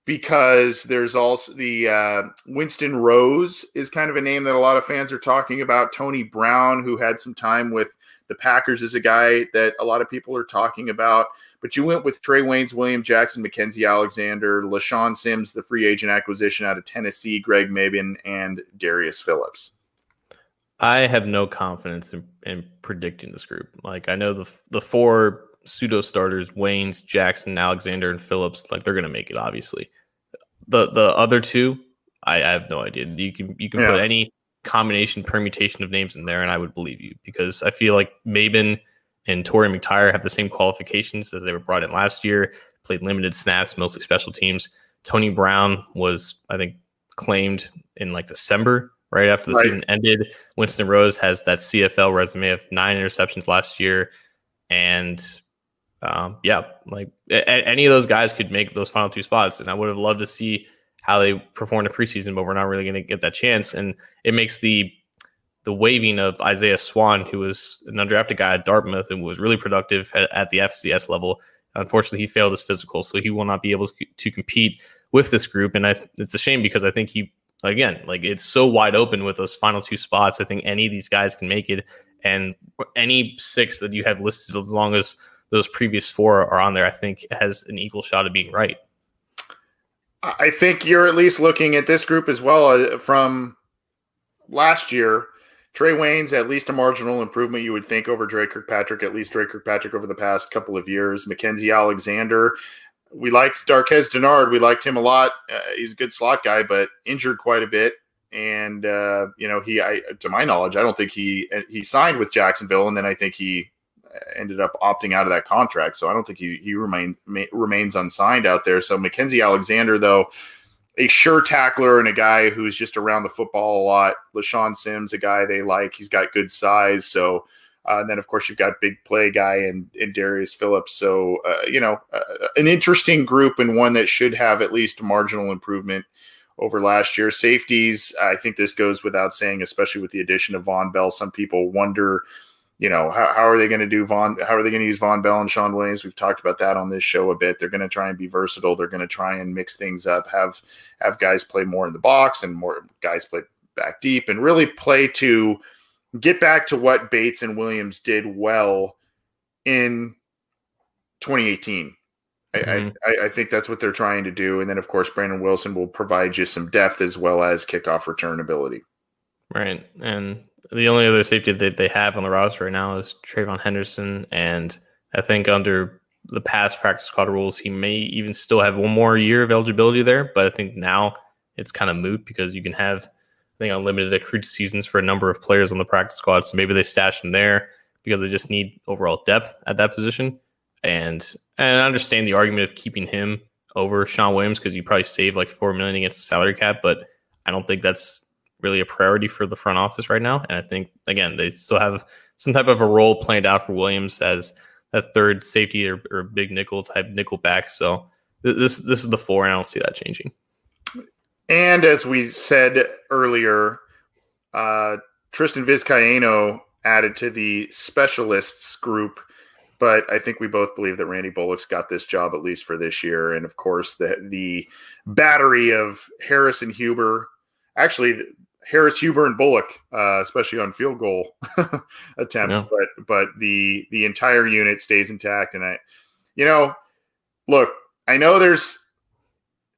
because there's also the uh, Winston Rose is kind of a name that a lot of fans are talking about. Tony Brown, who had some time with the Packers is a guy that a lot of people are talking about, but you went with Trae Waynes, William Jackson, Mackensie Alexander, LeShaun Sims, the free agent acquisition out of Tennessee, Greg Mabin, and Darius Phillips. I have no confidence in, in predicting this group. Like I know the the four pseudo starters, Waynes, Jackson, Alexander, and Phillips, like they're gonna make it, obviously. The the other two, I, I have no idea. You can you can yeah. put any combination permutation of names in there, and I would believe you because I feel like Mabin and Torry McTyer have the same qualifications as they were brought in last year. Played limited snaps, mostly special teams. Tony Brown was, I think, claimed in like December, right after the right. season ended. Winston Rose has that CFL resume of nine interceptions last year, and um, yeah, like a- any of those guys could make those final two spots, and I would have loved to see how they performed in preseason, but we're not really going to get that chance. And it makes the the waving of Isaiah Swann, who was an undrafted guy at Dartmouth and was really productive at, at the FCS level. Unfortunately, he failed his physical, so he will not be able to, to compete with this group. And I, it's a shame because I think he, again, like it's so wide open with those final two spots. I think any of these guys can make it, and any six that you have listed, as long as those previous four are on there, I think has an equal shot of being right. I think you're at least looking at this group as well uh, from last year. Trae Waynes, at least a marginal improvement, you would think, over Dre Kirkpatrick, at least Dre Kirkpatrick over the past couple of years. Mackensie Alexander, we liked Darqueze Dennard. We liked him a lot. Uh, he's a good slot guy, but injured quite a bit. And uh, you know, he, I, to my knowledge, I don't think he he signed with Jacksonville, and then I think he ended up opting out of that contract. So I don't think he he remain, remains unsigned out there. So Mackensie Alexander, though, a sure tackler and a guy who's just around the football a lot. LeShaun Sims, a guy they like. He's got good size. So uh, and then of course you've got big play guy and, and Darius Phillips. So uh, you know uh, an interesting group and one that should have at least marginal improvement over last year. Safeties, I think this goes without saying, especially with the addition of Vonn Bell. Some people wonder you know, how, how are they going to do Vonn? How are they going to use Vonn Bell and Shawn Williams? We've talked about that on this show a bit. They're going to try and be versatile. They're going to try and mix things up. Have have guys play more in the box and more guys play back deep, and really play to get back to what Bates and Williams did well in 2018. Mm-hmm. I, I, I, think that's what they're trying to do. And then, of course, Brandon Wilson will provide you some depth as well as kickoff return ability. Right. And the only other safety that they have on the roster right now is Trayvon Henderson, and I think under the past practice squad rules, he may even still have one more year of eligibility there. But I think now it's kind of moot because you can have, I think, unlimited accrued seasons for a number of players on the practice squad. So maybe they stash him there because they just need overall depth at that position. And and I understand the argument of keeping him over Shawn Williams because you probably save like four million against the salary cap, but I don't think that's really a priority for the front office right now. And I think again they still have some type of a role planned out for Williams as a third safety or, or big nickel type nickel back. So th- this this is the four, and I don't see that changing. And as we said earlier, uh, Tristan Vizcaino added to the specialists group. But I think we both believe that Randy Bullock's got this job at least for this year, and of course the the battery of Harris and Huber. Actually, Harris, Huber, and Bullock, uh, especially on field goal attempts. Yeah. But but the the entire unit stays intact, and I, you know, look, I know there's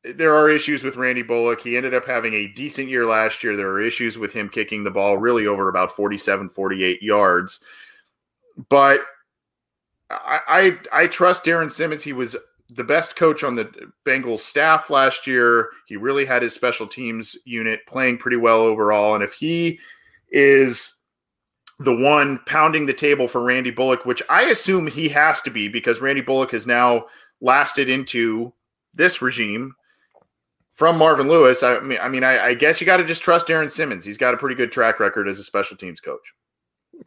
there are issues with Randy Bullock. He ended up having a decent year last year. There are issues with him kicking the ball really over about 47, 48 yards. But I, I, I trust Darrin Simmons. He was the best coach on the Bengals staff last year. He really had his special teams unit playing pretty well overall. And if he is the one pounding the table for Randy Bullock, which I assume he has to be because Randy Bullock has now lasted into this regime from Marvin Lewis, I mean, I mean, I, I guess you got to just trust Darrin Simmons. He's got a pretty good track record as a special teams coach.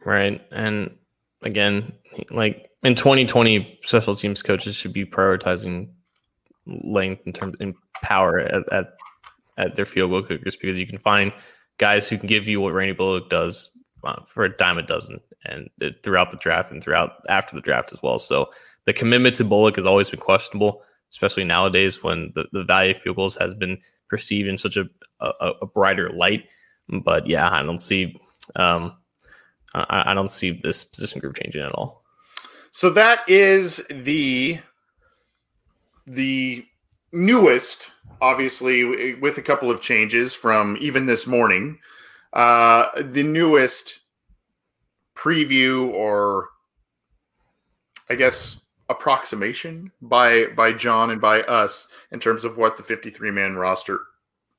Right, and again, like in 2020, special teams coaches should be prioritizing length in terms in power at, at at their field goal kickers because you can find guys who can give you what Randy Bullock does uh, for a dime a dozen, and it, throughout the draft and throughout after the draft as well. So the commitment to Bullock has always been questionable, especially nowadays when the, the value of field goals has been perceived in such a, a, a brighter light. But yeah, I don't see um, I, I don't see this position group changing at all. So that is the the newest, obviously, with a couple of changes from even this morning. Uh, the newest preview, or I guess approximation by by John and by us in terms of what the 53 man roster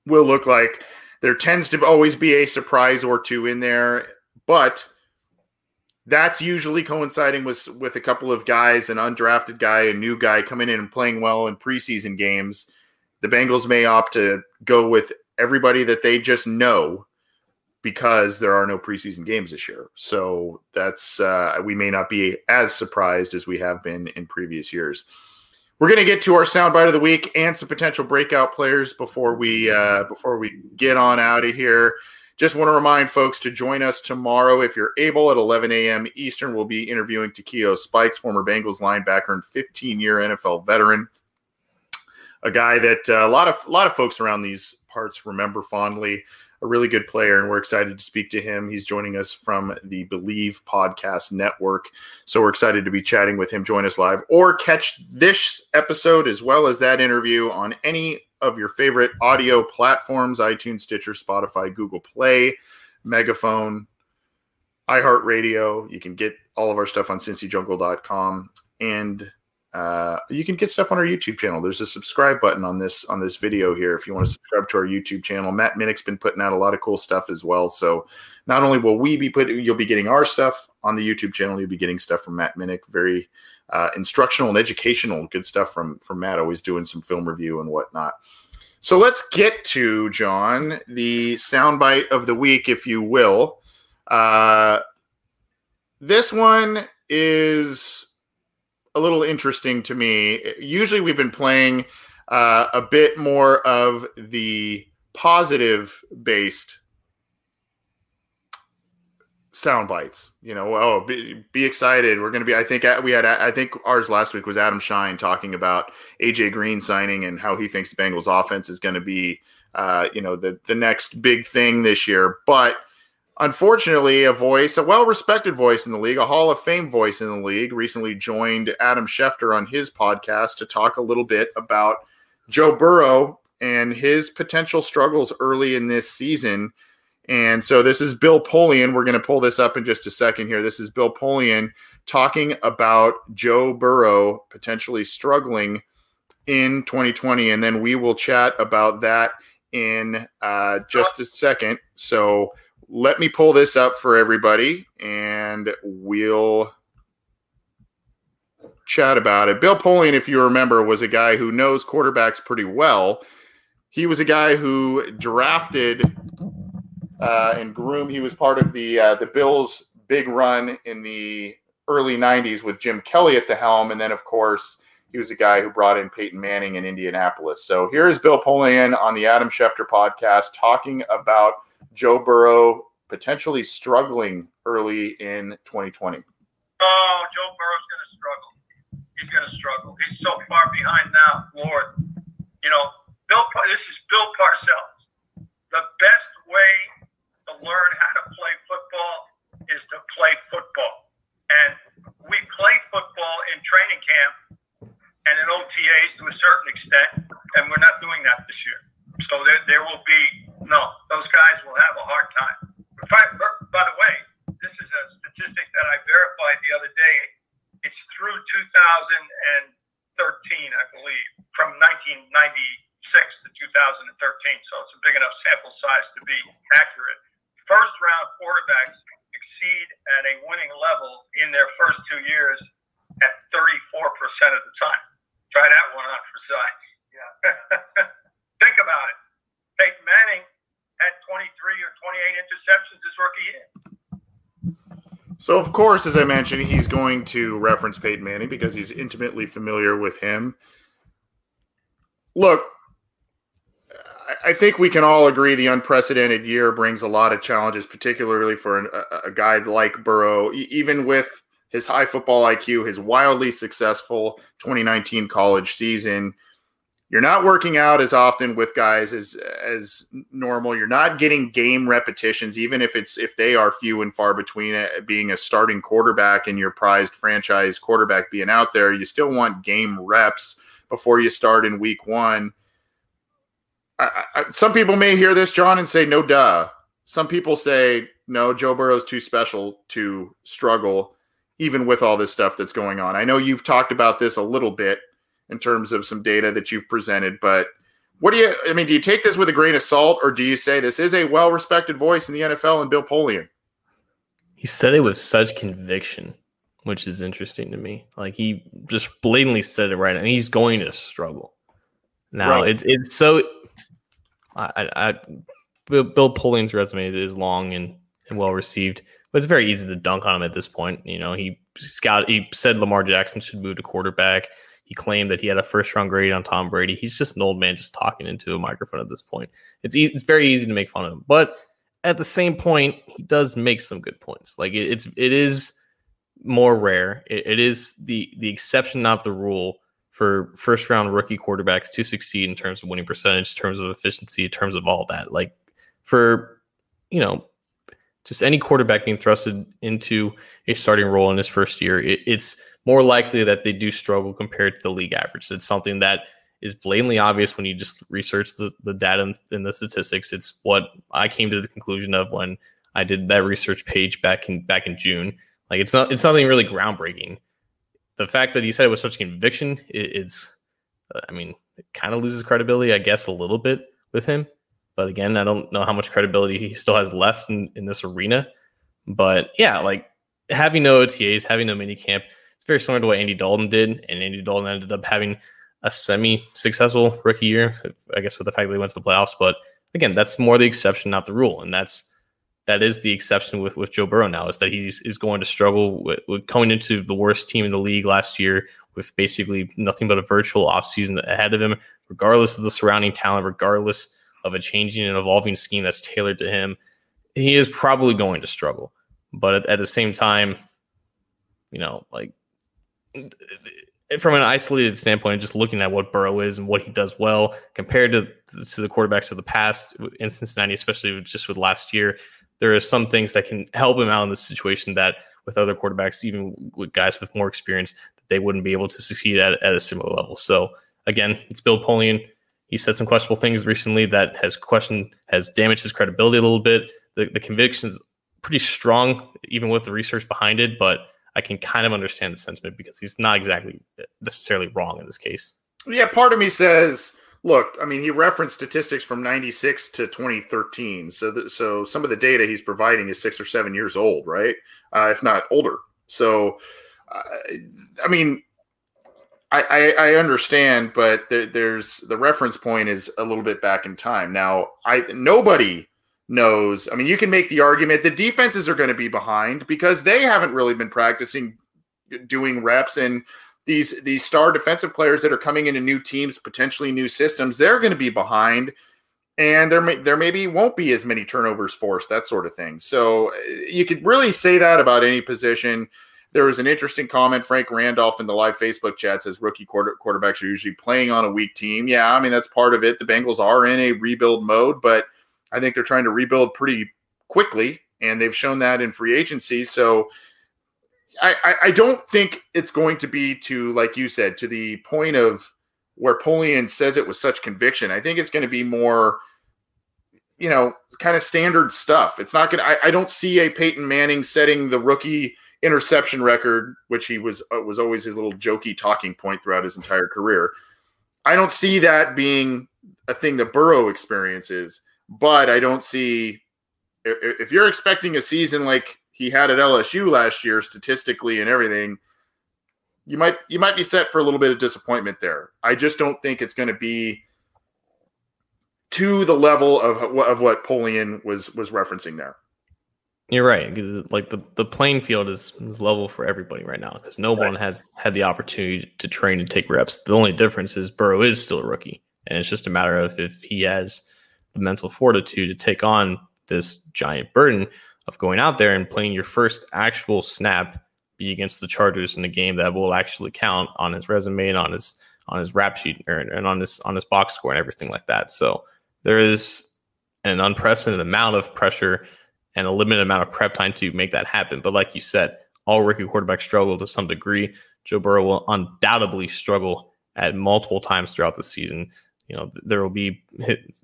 will look like. There tends to always be a surprise or two in there, but that's usually coinciding with with a couple of guys, an undrafted guy, a new guy coming in and playing well in preseason games. The Bengals may opt to go with everybody that they just know because there are no preseason games this year. So that's uh, we may not be as surprised as we have been in previous years. We're going to get to our soundbite of the week and some potential breakout players before we uh, before we get on out of here. Just want to remind folks to join us tomorrow if you're able at 11 a.m. Eastern. We'll be interviewing Takeo Spikes, former Bengals linebacker and 15 year NFL veteran. A guy that uh, a lot of a lot of folks around these parts remember fondly. A really good player, and we're excited to speak to him. He's joining us from the Bleav Podcast Network. So we're excited to be chatting with him. Join us live or catch this episode as well as that interview on any of your favorite audio platforms iTunes, Stitcher, Spotify, Google Play, Megaphone, iHeartRadio. You can get all of our stuff on cincyjungle.com and uh, you can get stuff on our YouTube channel. There's a subscribe button on this on this video here if you want to subscribe to our YouTube channel. Matt Minich's been putting out a lot of cool stuff as well. So not only will we be putting, you'll be getting our stuff on the YouTube channel. You'll be getting stuff from Matt Minich, very uh, instructional and educational, good stuff from from Matt. Always doing some film review and whatnot. So let's get to John the soundbite of the week, if you will. Uh, this one is a little interesting to me. Usually, we've been playing uh, a bit more of the positive based sound bites. You know, oh, be, be excited. We're going to be. I think we had. I think ours last week was Adam Schein talking about AJ Green signing and how he thinks the Bengals offense is going to be. Uh, you know, the the next big thing this year, but Unfortunately, a voice, a well respected voice in the league, a Hall of Fame voice in the league, recently joined Adam Schefter on his podcast to talk a little bit about Joe Burrow and his potential struggles early in this season. And so this is Bill Polian. We're going to pull this up in just a second here. This is Bill Polian talking about Joe Burrow potentially struggling in 2020. And then we will chat about that in uh, just a second. So, let me pull this up for everybody and we'll chat about it. Bill Polian, if you remember, was a guy who knows quarterbacks pretty well. He was a guy who drafted uh, and Groom. He was part of the uh, the Bills' big run in the early '90s with Jim Kelly at the helm, and then of course he was a guy who brought in Peyton Manning in Indianapolis. So here's Bill Polian on the Adam Schefter podcast talking about Joe Burrow potentially struggling early in 2020? Oh, Joe Burrow's going to struggle. He's going to struggle. He's so far behind now, Lord. You know, Bill. This is Bill Parcells. The best way learn how to play football is to play football, and we play football in training camp and in OTAs to a certain extent, and we're not doing that this year. So there, there will be no. Those guys will have a hard time. By the way, this is a statistic that I verified the other day. It's through 2013, I believe, from 1996 to 2013. So it's a big enough sample size to be accurate. First round quarterbacks exceed at a winning level in their first two years at 34% of the time. Try that one on for size. Yeah, be it. So, of course, as I mentioned, he's going to reference Peyton Manning because he's intimately familiar with him. Look, I think we can all agree the unprecedented year brings a lot of challenges, particularly for an, a, a guy like Burrow, even with his high football IQ, his wildly successful 2019 college season. You're not working out as often with guys as as normal. You're not getting game repetitions, even if it's if they are few and far between. It, uh, being a starting quarterback and your prized franchise quarterback being out there, you still want game reps before you start in week one. I, I, some people may hear this, John, and say, "No, duh." Some people say, "No, Joe Burrow's too special to struggle." even with all this stuff that's going on. I know you've talked about this a little bit in terms of some data that you've presented, but what do you I mean, do you take this with a grain of salt or do you say this is a well-respected voice in the NFL and Bill Polian? He said it with such conviction, which is interesting to me. Like he just blatantly said it right and he's going to struggle. Now right. it's it's so I, I, I Bill Polian's resume is long and, and well received but it's very easy to dunk on him at this point. You know, he scout he said Lamar Jackson should move to quarterback. He claimed that he had a first round grade on Tom Brady. He's just an old man just talking into a microphone at this point. It's easy, it's very easy to make fun of him, but at the same point, he does make some good points. Like it, it's it is more rare. It, it is the the exception, not the rule, for first round rookie quarterbacks to succeed in terms of winning percentage, in terms of efficiency, in terms of all that. Like for you know just any quarterback being thrusted into a starting role in his first year, it, it's more likely that they do struggle compared to the league average. It's something that is blatantly obvious when you just research the, the data and, and the statistics. It's what I came to the conclusion of when I did that research page back in back in June. Like it's not it's nothing really groundbreaking. The fact that he said it with such conviction it's uh, I mean, it kind of loses credibility, I guess, a little bit with him. But again, I don't know how much credibility he still has left in, in this arena. But yeah, like having no OTAs, having no mini camp, very similar to what Andy Dalton did. And Andy Dalton ended up having a semi successful rookie year, I guess, with the fact that he went to the playoffs. But again, that's more the exception, not the rule. And that's that is the exception with with Joe Burrow now is that he's is going to struggle with, with coming into the worst team in the league last year with basically nothing but a virtual offseason ahead of him, regardless of the surrounding talent, regardless of a changing and evolving scheme that's tailored to him, he is probably going to struggle. But at, at the same time, you know, like from an isolated standpoint, just looking at what Burrow is and what he does well compared to to the quarterbacks of the past in Cincinnati, especially just with last year, there are some things that can help him out in this situation that with other quarterbacks, even with guys with more experience, that they wouldn't be able to succeed at, at a similar level. So again, it's Bill Polian. He said some questionable things recently that has questioned has damaged his credibility a little bit. The, the conviction is pretty strong, even with the research behind it. But I can kind of understand the sentiment because he's not exactly necessarily wrong in this case. Yeah, part of me says, look, I mean, he referenced statistics from '96 to 2013, so the, so some of the data he's providing is six or seven years old, right? Uh, if not older. So, uh, I mean, I, I, understand, but the, there's the reference point is a little bit back in time. Now, I nobody knows. I mean, you can make the argument the defenses are going to be behind because they haven't really been practicing doing reps and these these star defensive players that are coming into new teams, potentially new systems, they're going to be behind, and there may there maybe won't be as many turnovers forced, that sort of thing. So you could really say that about any position. There was an interesting comment. Frank Randolph in the live Facebook chat says rookie quarter, quarterbacks are usually playing on a weak team. Yeah, I mean, that's part of it. The Bengals are in a rebuild mode, but I think they're trying to rebuild pretty quickly, and they've shown that in free agency. So I, I, I don't think it's going to be to, like you said, to the point of where Polian says it with such conviction. I think it's going to be more you know, kind of standard stuff. It's not going to, I don't see a Peyton Manning setting the rookie interception record, which he was uh, was always his little jokey talking point throughout his entire career. I don't see that being a thing that Burrow experiences, but I don't see if, you're expecting a season like he had at LSU last year, statistically and everything, you might you might be set for a little bit of disappointment there. I just don't think it's going to be to the level of of what Polian was was referencing there. You're right. Because like the, the playing field is, is level for everybody right now because no right. one has had the opportunity to train and take reps. The only difference is Burrow is still a rookie. And it's just a matter of if he has the mental fortitude to take on this giant burden of going out there and playing your first actual snap be against the Chargers in a game that will actually count on his resume and on his on his rap sheet and on his on his box score and everything like that. So there is an unprecedented amount of pressure and a limited amount of prep time to make that happen. But like you said, all rookie quarterbacks struggle to some degree. Joe Burrow will undoubtedly struggle at multiple times throughout the season. You know, there will be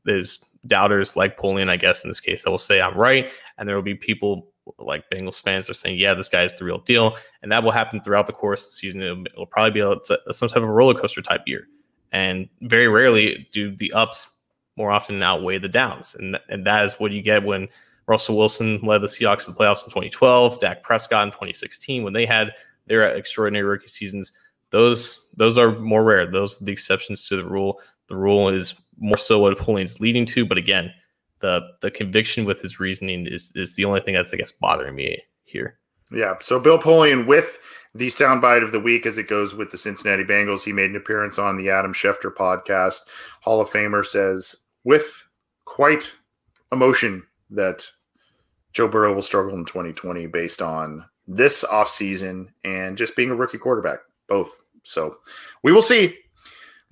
there's doubters like Polian, I guess in this case, that will say I'm right, and there will be people like Bengals fans that are saying, yeah, this guy is the real deal, and that will happen throughout the course of the season. It'll, it'll probably be a, some type of roller coaster type year, and very rarely do the ups more often outweigh the downs, and and that is what you get when Russell Wilson led the Seahawks to the playoffs in 2012, Dak Prescott in 2016 when they had their extraordinary rookie seasons. Those those are more rare. Those are the exceptions to the rule. The rule is more so what Polian's leading to, but again, the the conviction with his reasoning is is the only thing that's I guess bothering me here. Yeah. So Bill Polian with the soundbite of the week as it goes with the Cincinnati Bengals. He made an appearance on the Adam Schefter podcast. Hall of Famer says with quite emotion that Joe Burrow will struggle in 2020 based on this offseason and just being a rookie quarterback, both. So we will see.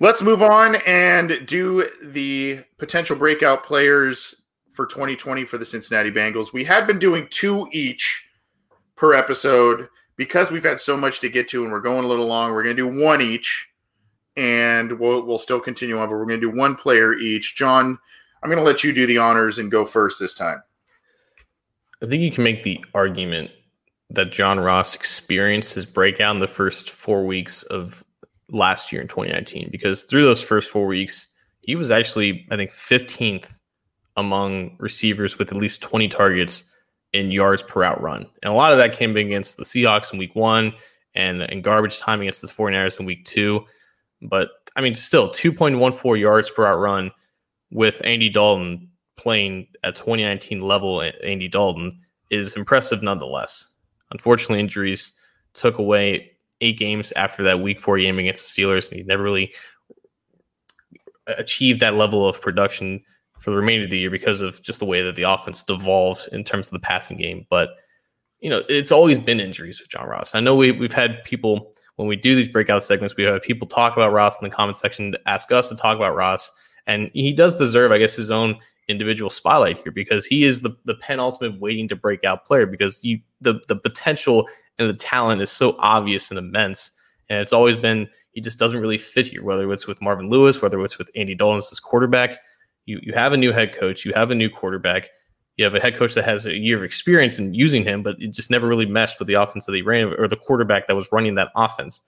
Let's move on and do the potential breakout players for 2020 for the Cincinnati Bengals. We had been doing two each per episode because we've had so much to get to and we're going a little long. We're going to do one each and we'll, we'll still continue on, but we're going to do one player each. John, I'm going to let you do the honors and go first this time. I think you can make the argument that John Ross experienced his breakout in the first four weeks of last year in 2019 because through those first four weeks, he was actually, I think, 15th among receivers with at least 20 targets in yards per route run. And a lot of that came against the Seahawks in week one and, and garbage time against the 49ers in week two. But I mean, still 2.14 yards per route run with Andy Dalton playing at 2019 level, Andy Dalton is impressive nonetheless. Unfortunately, injuries took away eight games after that week four game against the Steelers, and he never really achieved that level of production for the remainder of the year because of just the way that the offense devolved in terms of the passing game. But you know, it's always been injuries with John Ross. I know we we've had people when we do these breakout segments, we have people talk about Ross in the comment section, to ask us to talk about Ross, and he does deserve, I guess, his own individual spotlight here because he is the the penultimate waiting to break out player because you the the potential and the talent is so obvious and immense. And it's always been he just doesn't really fit here, whether it's with Marvin Lewis, whether it's with Andy Dalton as quarterback. You you have a new head coach, you have a new quarterback, you have a head coach that has a year of experience in using him, but it just never really meshed with the offense that he ran or the quarterback that was running that offense.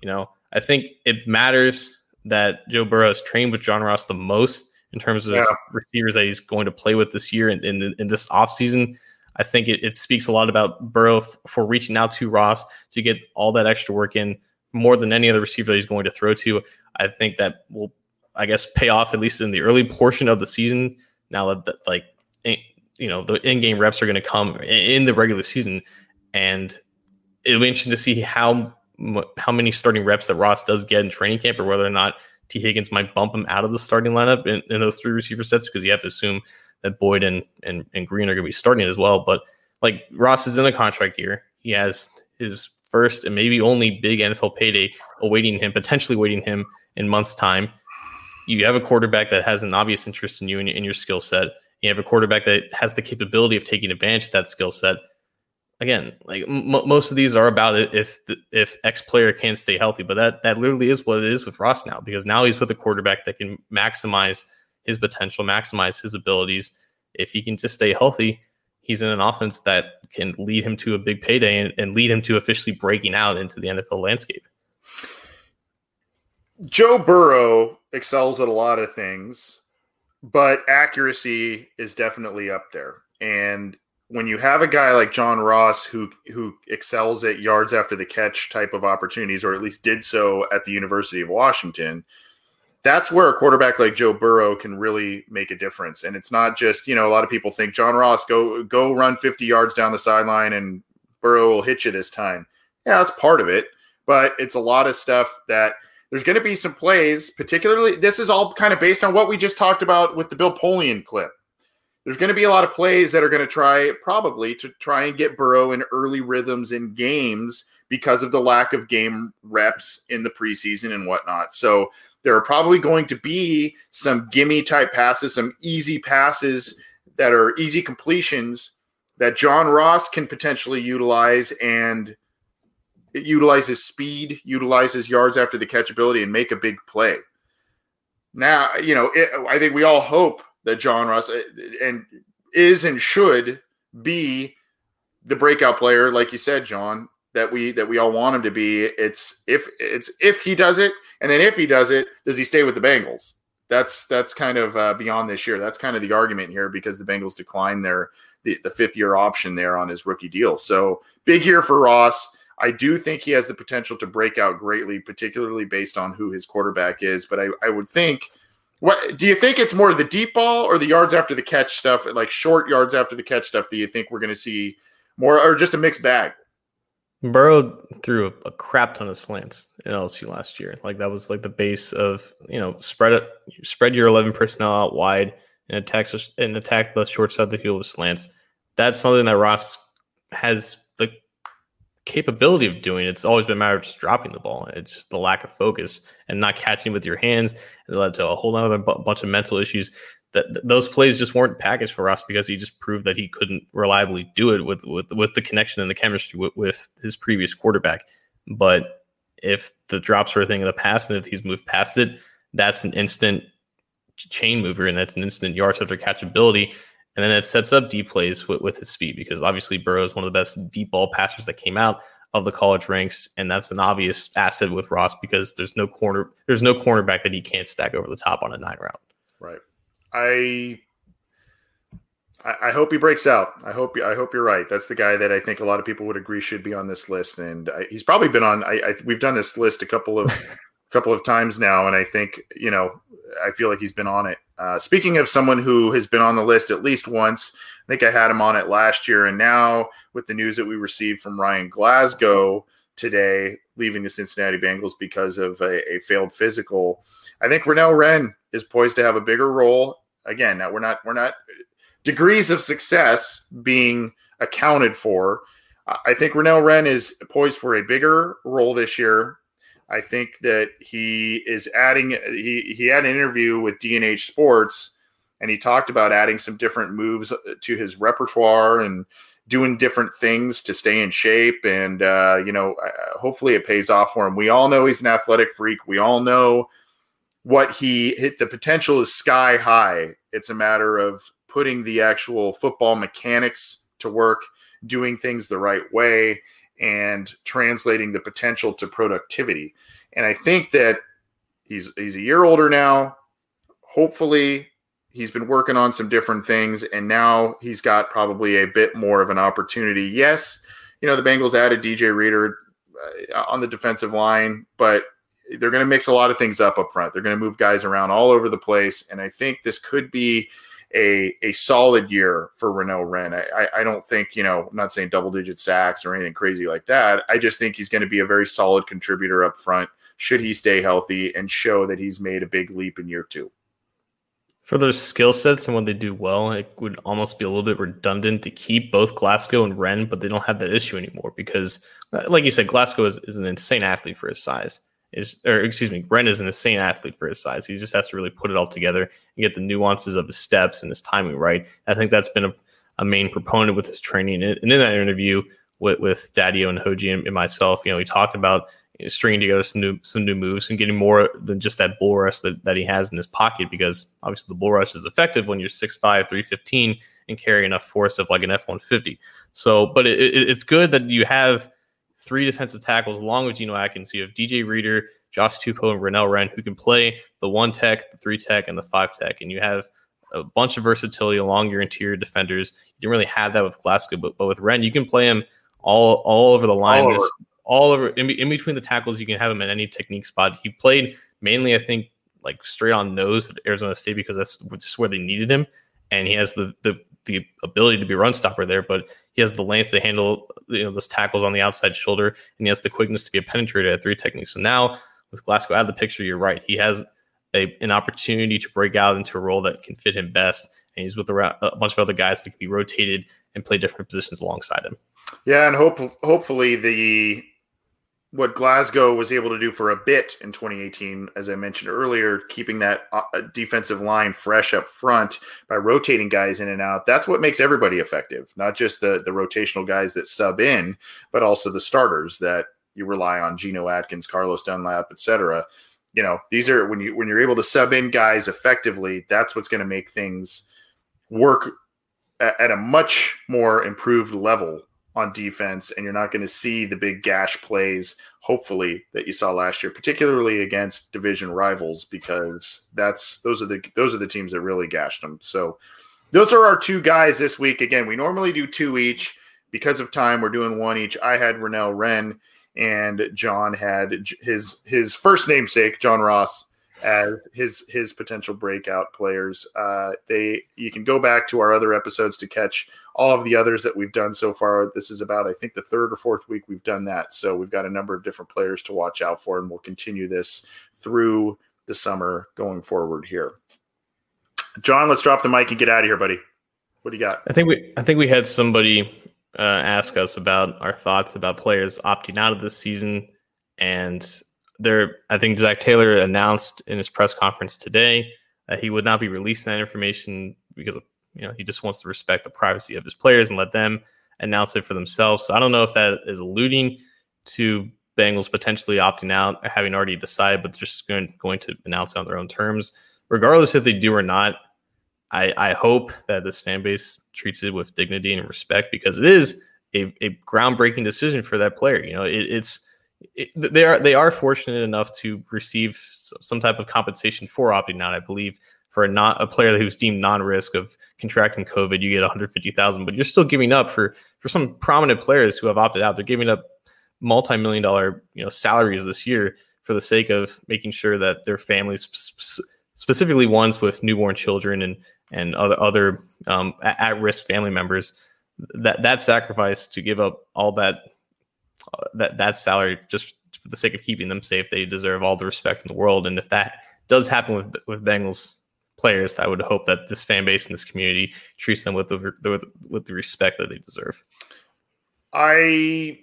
You know, I think it matters that Joe Burrow has trained with John Ross the most in terms of yeah. receivers that he's going to play with this year and in, in, in, this offseason. I think it, it, speaks a lot about Burrow f- for reaching out to Ross to get all that extra work in more than any other receiver that he's going to throw to. I think that will, I guess, pay off at least in the early portion of the season. Now that, that like, you know, the in-game reps are going to come in the regular season, and it'll be interesting to see how how many starting reps that Ross does get in training camp, or whether or not Tee Higgins might bump him out of the starting lineup in, in those three receiver sets because you have to assume that Boyd and, and, and Green are going to be starting as well. But like Ross is in a contract year. He has his first and maybe only big NFL payday awaiting him, potentially waiting him in months' time. You have a quarterback that has an obvious interest in you and your skill set. You have a quarterback that has the capability of taking advantage of that skill set again, like m- most of these are about it if if X player can stay healthy, but that that literally is what it is with Ross now because now he's with a quarterback that can maximize his potential, maximize his abilities. If he can just stay healthy, he's in an offense that can lead him to a big payday and, and lead him to officially breaking out into the NFL landscape. Joe Burrow excels at a lot of things, but accuracy is definitely up there. And when you have a guy like John Ross who who excels at yards after the catch type of opportunities, or at least did so at the University of Washington, that's where a quarterback like Joe Burrow can really make a difference. And it's not just, you know, a lot of people think John Ross go go run 50 yards down the sideline and Burrow will hit you this time. Yeah, that's part of it, but it's a lot of stuff that there's going to be some plays, particularly this is all kind of based on what we just talked about with the Bill Polian clip. There's going to be a lot of plays that are going to try probably to try and get Burrow in early rhythms in games because of the lack of game reps in the preseason and whatnot. So there are probably going to be some gimme type passes, some easy passes that are easy completions that John Ross can potentially utilize and it utilizes speed, utilizes yards after the catchability, and make a big play. Now, you know, it, I think we all hope that John Ross uh, and is and should be the breakout player, like you said, John, that we that we all want him to be. It's if it's if he does it, and then if he does it, does he stay with the Bengals? That's that's kind of uh, beyond this year. That's kind of the argument here because the Bengals declined their the, the fifth year option there on his rookie deal. So big year for Ross. I do think he has the potential to break out greatly, particularly based on who his quarterback is. But I, I would think what do you think it's more the deep ball or the yards after the catch stuff, like short yards after the catch stuff? Do you think we're going to see more or just a mixed bag? Burrow threw a, a, crap ton of slants in LSU last year. Like that was like the base of you know spread it, spread your eleven personnel out wide and attack and attack the short side of the field with slants. That's something that Ross has the capability of doing. It's always been a matter of just dropping the ball. It's just the lack of focus and not catching with your hands. It led to a whole other b- bunch of mental issues that those plays just weren't packaged for us because he just proved that he couldn't reliably do it with with with the connection and the chemistry with, with his previous quarterback. But if the drops were a thing of the past and if he's moved past it, that's an instant chain mover and that's an instant yards after catchability. And then it sets up deep plays with, with his speed because obviously Burrow is one of the best deep ball passers that came out of the college ranks, and that's an obvious asset with Ross because there's no corner, there's no cornerback that he can't stack over the top on a nine route. Right. I I hope he breaks out. I hope I hope you're right. That's the guy that I think a lot of people would agree should be on this list, and I, he's probably been on. I, I, we've done this list a couple of couple of times now, and I think you know I feel like he's been on it. Uh, speaking of someone who has been on the list at least once, I think I had him on it last year, and now with the news that we received from Ryan Glasgow today, leaving the Cincinnati Bengals because of a, a failed physical, I think Renell Wren is poised to have a bigger role again, now we're not we're not degrees of success being accounted for. I think Renell Wren is poised for a bigger role this year. I think that he is adding. He he had an interview with DNH Sports, and he talked about adding some different moves to his repertoire and doing different things to stay in shape. And uh, you know, uh, hopefully, it pays off for him. We all know he's an athletic freak. We all know what he hit the potential is sky high. It's a matter of putting the actual football mechanics to work, doing things the right way, and translating the potential to productivity. And I think that he's he's a year older now. Hopefully, he's been working on some different things, and now he's got probably a bit more of an opportunity. Yes, you know the Bengals added DJ Reader uh, on the defensive line, but they're going to mix a lot of things up up front. They're going to move guys around all over the place, and I think this could be a a solid year for Renell Wren. I, I, I don't think you know I'm not saying double digit sacks or anything crazy like that. I just think he's going to be a very solid contributor up front should he stay healthy and show that he's made a big leap in year two. For their skill sets and what they do well, it would almost be a little bit redundant to keep both Glasgow and Wren, but they don't have that issue anymore because, like you said, Glasgow is, is an insane athlete for his size is, or excuse me, Wren is an insane athlete for his size. He just has to really put it all together and get the nuances of his steps and his timing right. I think that's been a, a main proponent with his training. And in that interview with, with Daddio and Hoji and, and myself, you know, he talked about stringing together some new some new moves and getting more than just that bull rush that, that he has in his pocket because obviously the bull rush is effective when you're 6'5", 315 and carry enough force of like an F-150. So, but it, it, it's good that you have – three defensive tackles along with Geno Atkins. You have DJ Reader, Josh Tupou, and Renell Wren who can play the one tech, the three tech, and the five tech. And you have a bunch of versatility along your interior defenders. You didn't really have that with Glasgow, but, but with Wren, you can play him all all over the line. All over, all over in, in between the tackles, you can have him in any technique spot. He played mainly, I think, like straight on nose at Arizona State because that's just where they needed him, and he has the the the ability to be run stopper there, but he has the length to handle you know those tackles on the outside shoulder, and he has the quickness to be a penetrator at three technique. So now with Glasgow out of the picture, you're right. He has a, an opportunity to break out into a role that can fit him best, and he's with a, a bunch of other guys that can be rotated and play different positions alongside him. Yeah, and hope hopefully the what Glasgow was able to do for a bit in 2018, as I mentioned earlier, keeping that uh, defensive line fresh up front by rotating guys in and out. That's what makes everybody effective, not just the the rotational guys that sub in, but also the starters that you rely on, Geno Atkins, Carlos Dunlap, etc. You know, these are when you when you're able to sub in guys effectively, that's what's going to make things work at, at a much more improved level on defense, and you're not going to see the big gash plays, hopefully, that you saw last year, particularly against division rivals, because that's those are the those are the teams that really gashed them. So those are our two guys this week. Again, we normally do two each. Because of time, we're doing one each. I had Renell Wren, and John had his his first namesake, John Ross, as his his potential breakout players. Uh, they you can go back to our other episodes to catch all of the others that we've done so far. This is about I think the third or fourth week we've done that. So we've got a number of different players to watch out for, and we'll continue this through the summer going forward here. John, let's drop the mic and get out of here, buddy. What do you got? I think we I think we had somebody uh, ask us about our thoughts about players opting out of this season and there, I think Zac Taylor announced in his press conference today that he would not be releasing that information because of, you know he just wants to respect the privacy of his players and let them announce it for themselves. So I don't know if that is alluding to Bengals potentially opting out, or having already decided, but just going, going to announce it on their own terms. Regardless if they do or not, I, I hope that this fan base treats it with dignity and respect because it is a, a groundbreaking decision for that player. You know, it, it's it, they are they are fortunate enough to receive some type of compensation for opting out. I believe for a not a player who's deemed non-risk of contracting COVID, you get 150,000, but you're still giving up for for some prominent players who have opted out. They're giving up multi-million dollar you know salaries this year for the sake of making sure that their families, specifically ones with newborn children and and other other um, at-risk family members, that that sacrifice to give up all that uh, that that salary just for the sake of keeping them safe. They deserve all the respect in the world. And if that does happen with with Bengals players, I would hope that this fan base and this community treats them with the with, with the respect that they deserve. I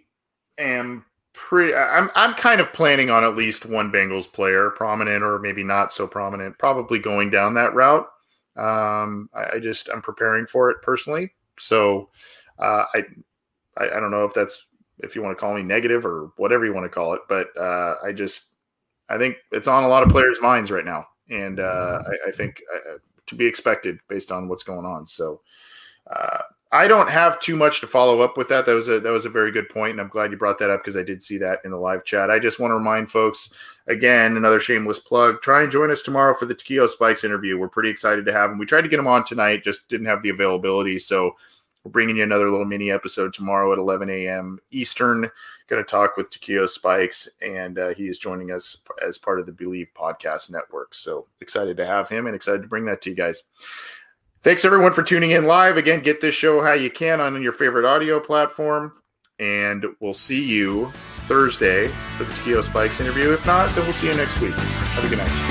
am pretty. I'm I'm kind of planning on at least one Bengals player, prominent or maybe not so prominent, probably going down that route. Um, I, I just I'm preparing for it personally. So uh, I, I I don't know if that's if you want to call me negative or whatever you want to call it. But uh, I just, I think it's on a lot of players' minds right now, and uh, I, I, think uh, to be expected based on what's going on. So uh, I don't have too much to follow up with that. That was a that was a very good point, and I'm glad you brought that up because I did see that in the live chat. I just want to remind folks again, another shameless plug. Try and join us tomorrow for the Takeo Spikes interview. We're pretty excited to have him. We tried to get him on tonight, just didn't have the availability. So we're bringing you another little mini episode tomorrow at 11 a.m. Eastern. Going to talk with Takeo Spikes, and uh, he is joining us as part of the Bleav Podcast Network. So excited to have him and excited to bring that to you guys. Thanks everyone for tuning in live. Again, get this show how you can on your favorite audio platform, and we'll see you Thursday for the Takeo Spikes interview. If not, then we'll see you next week. Have a good night.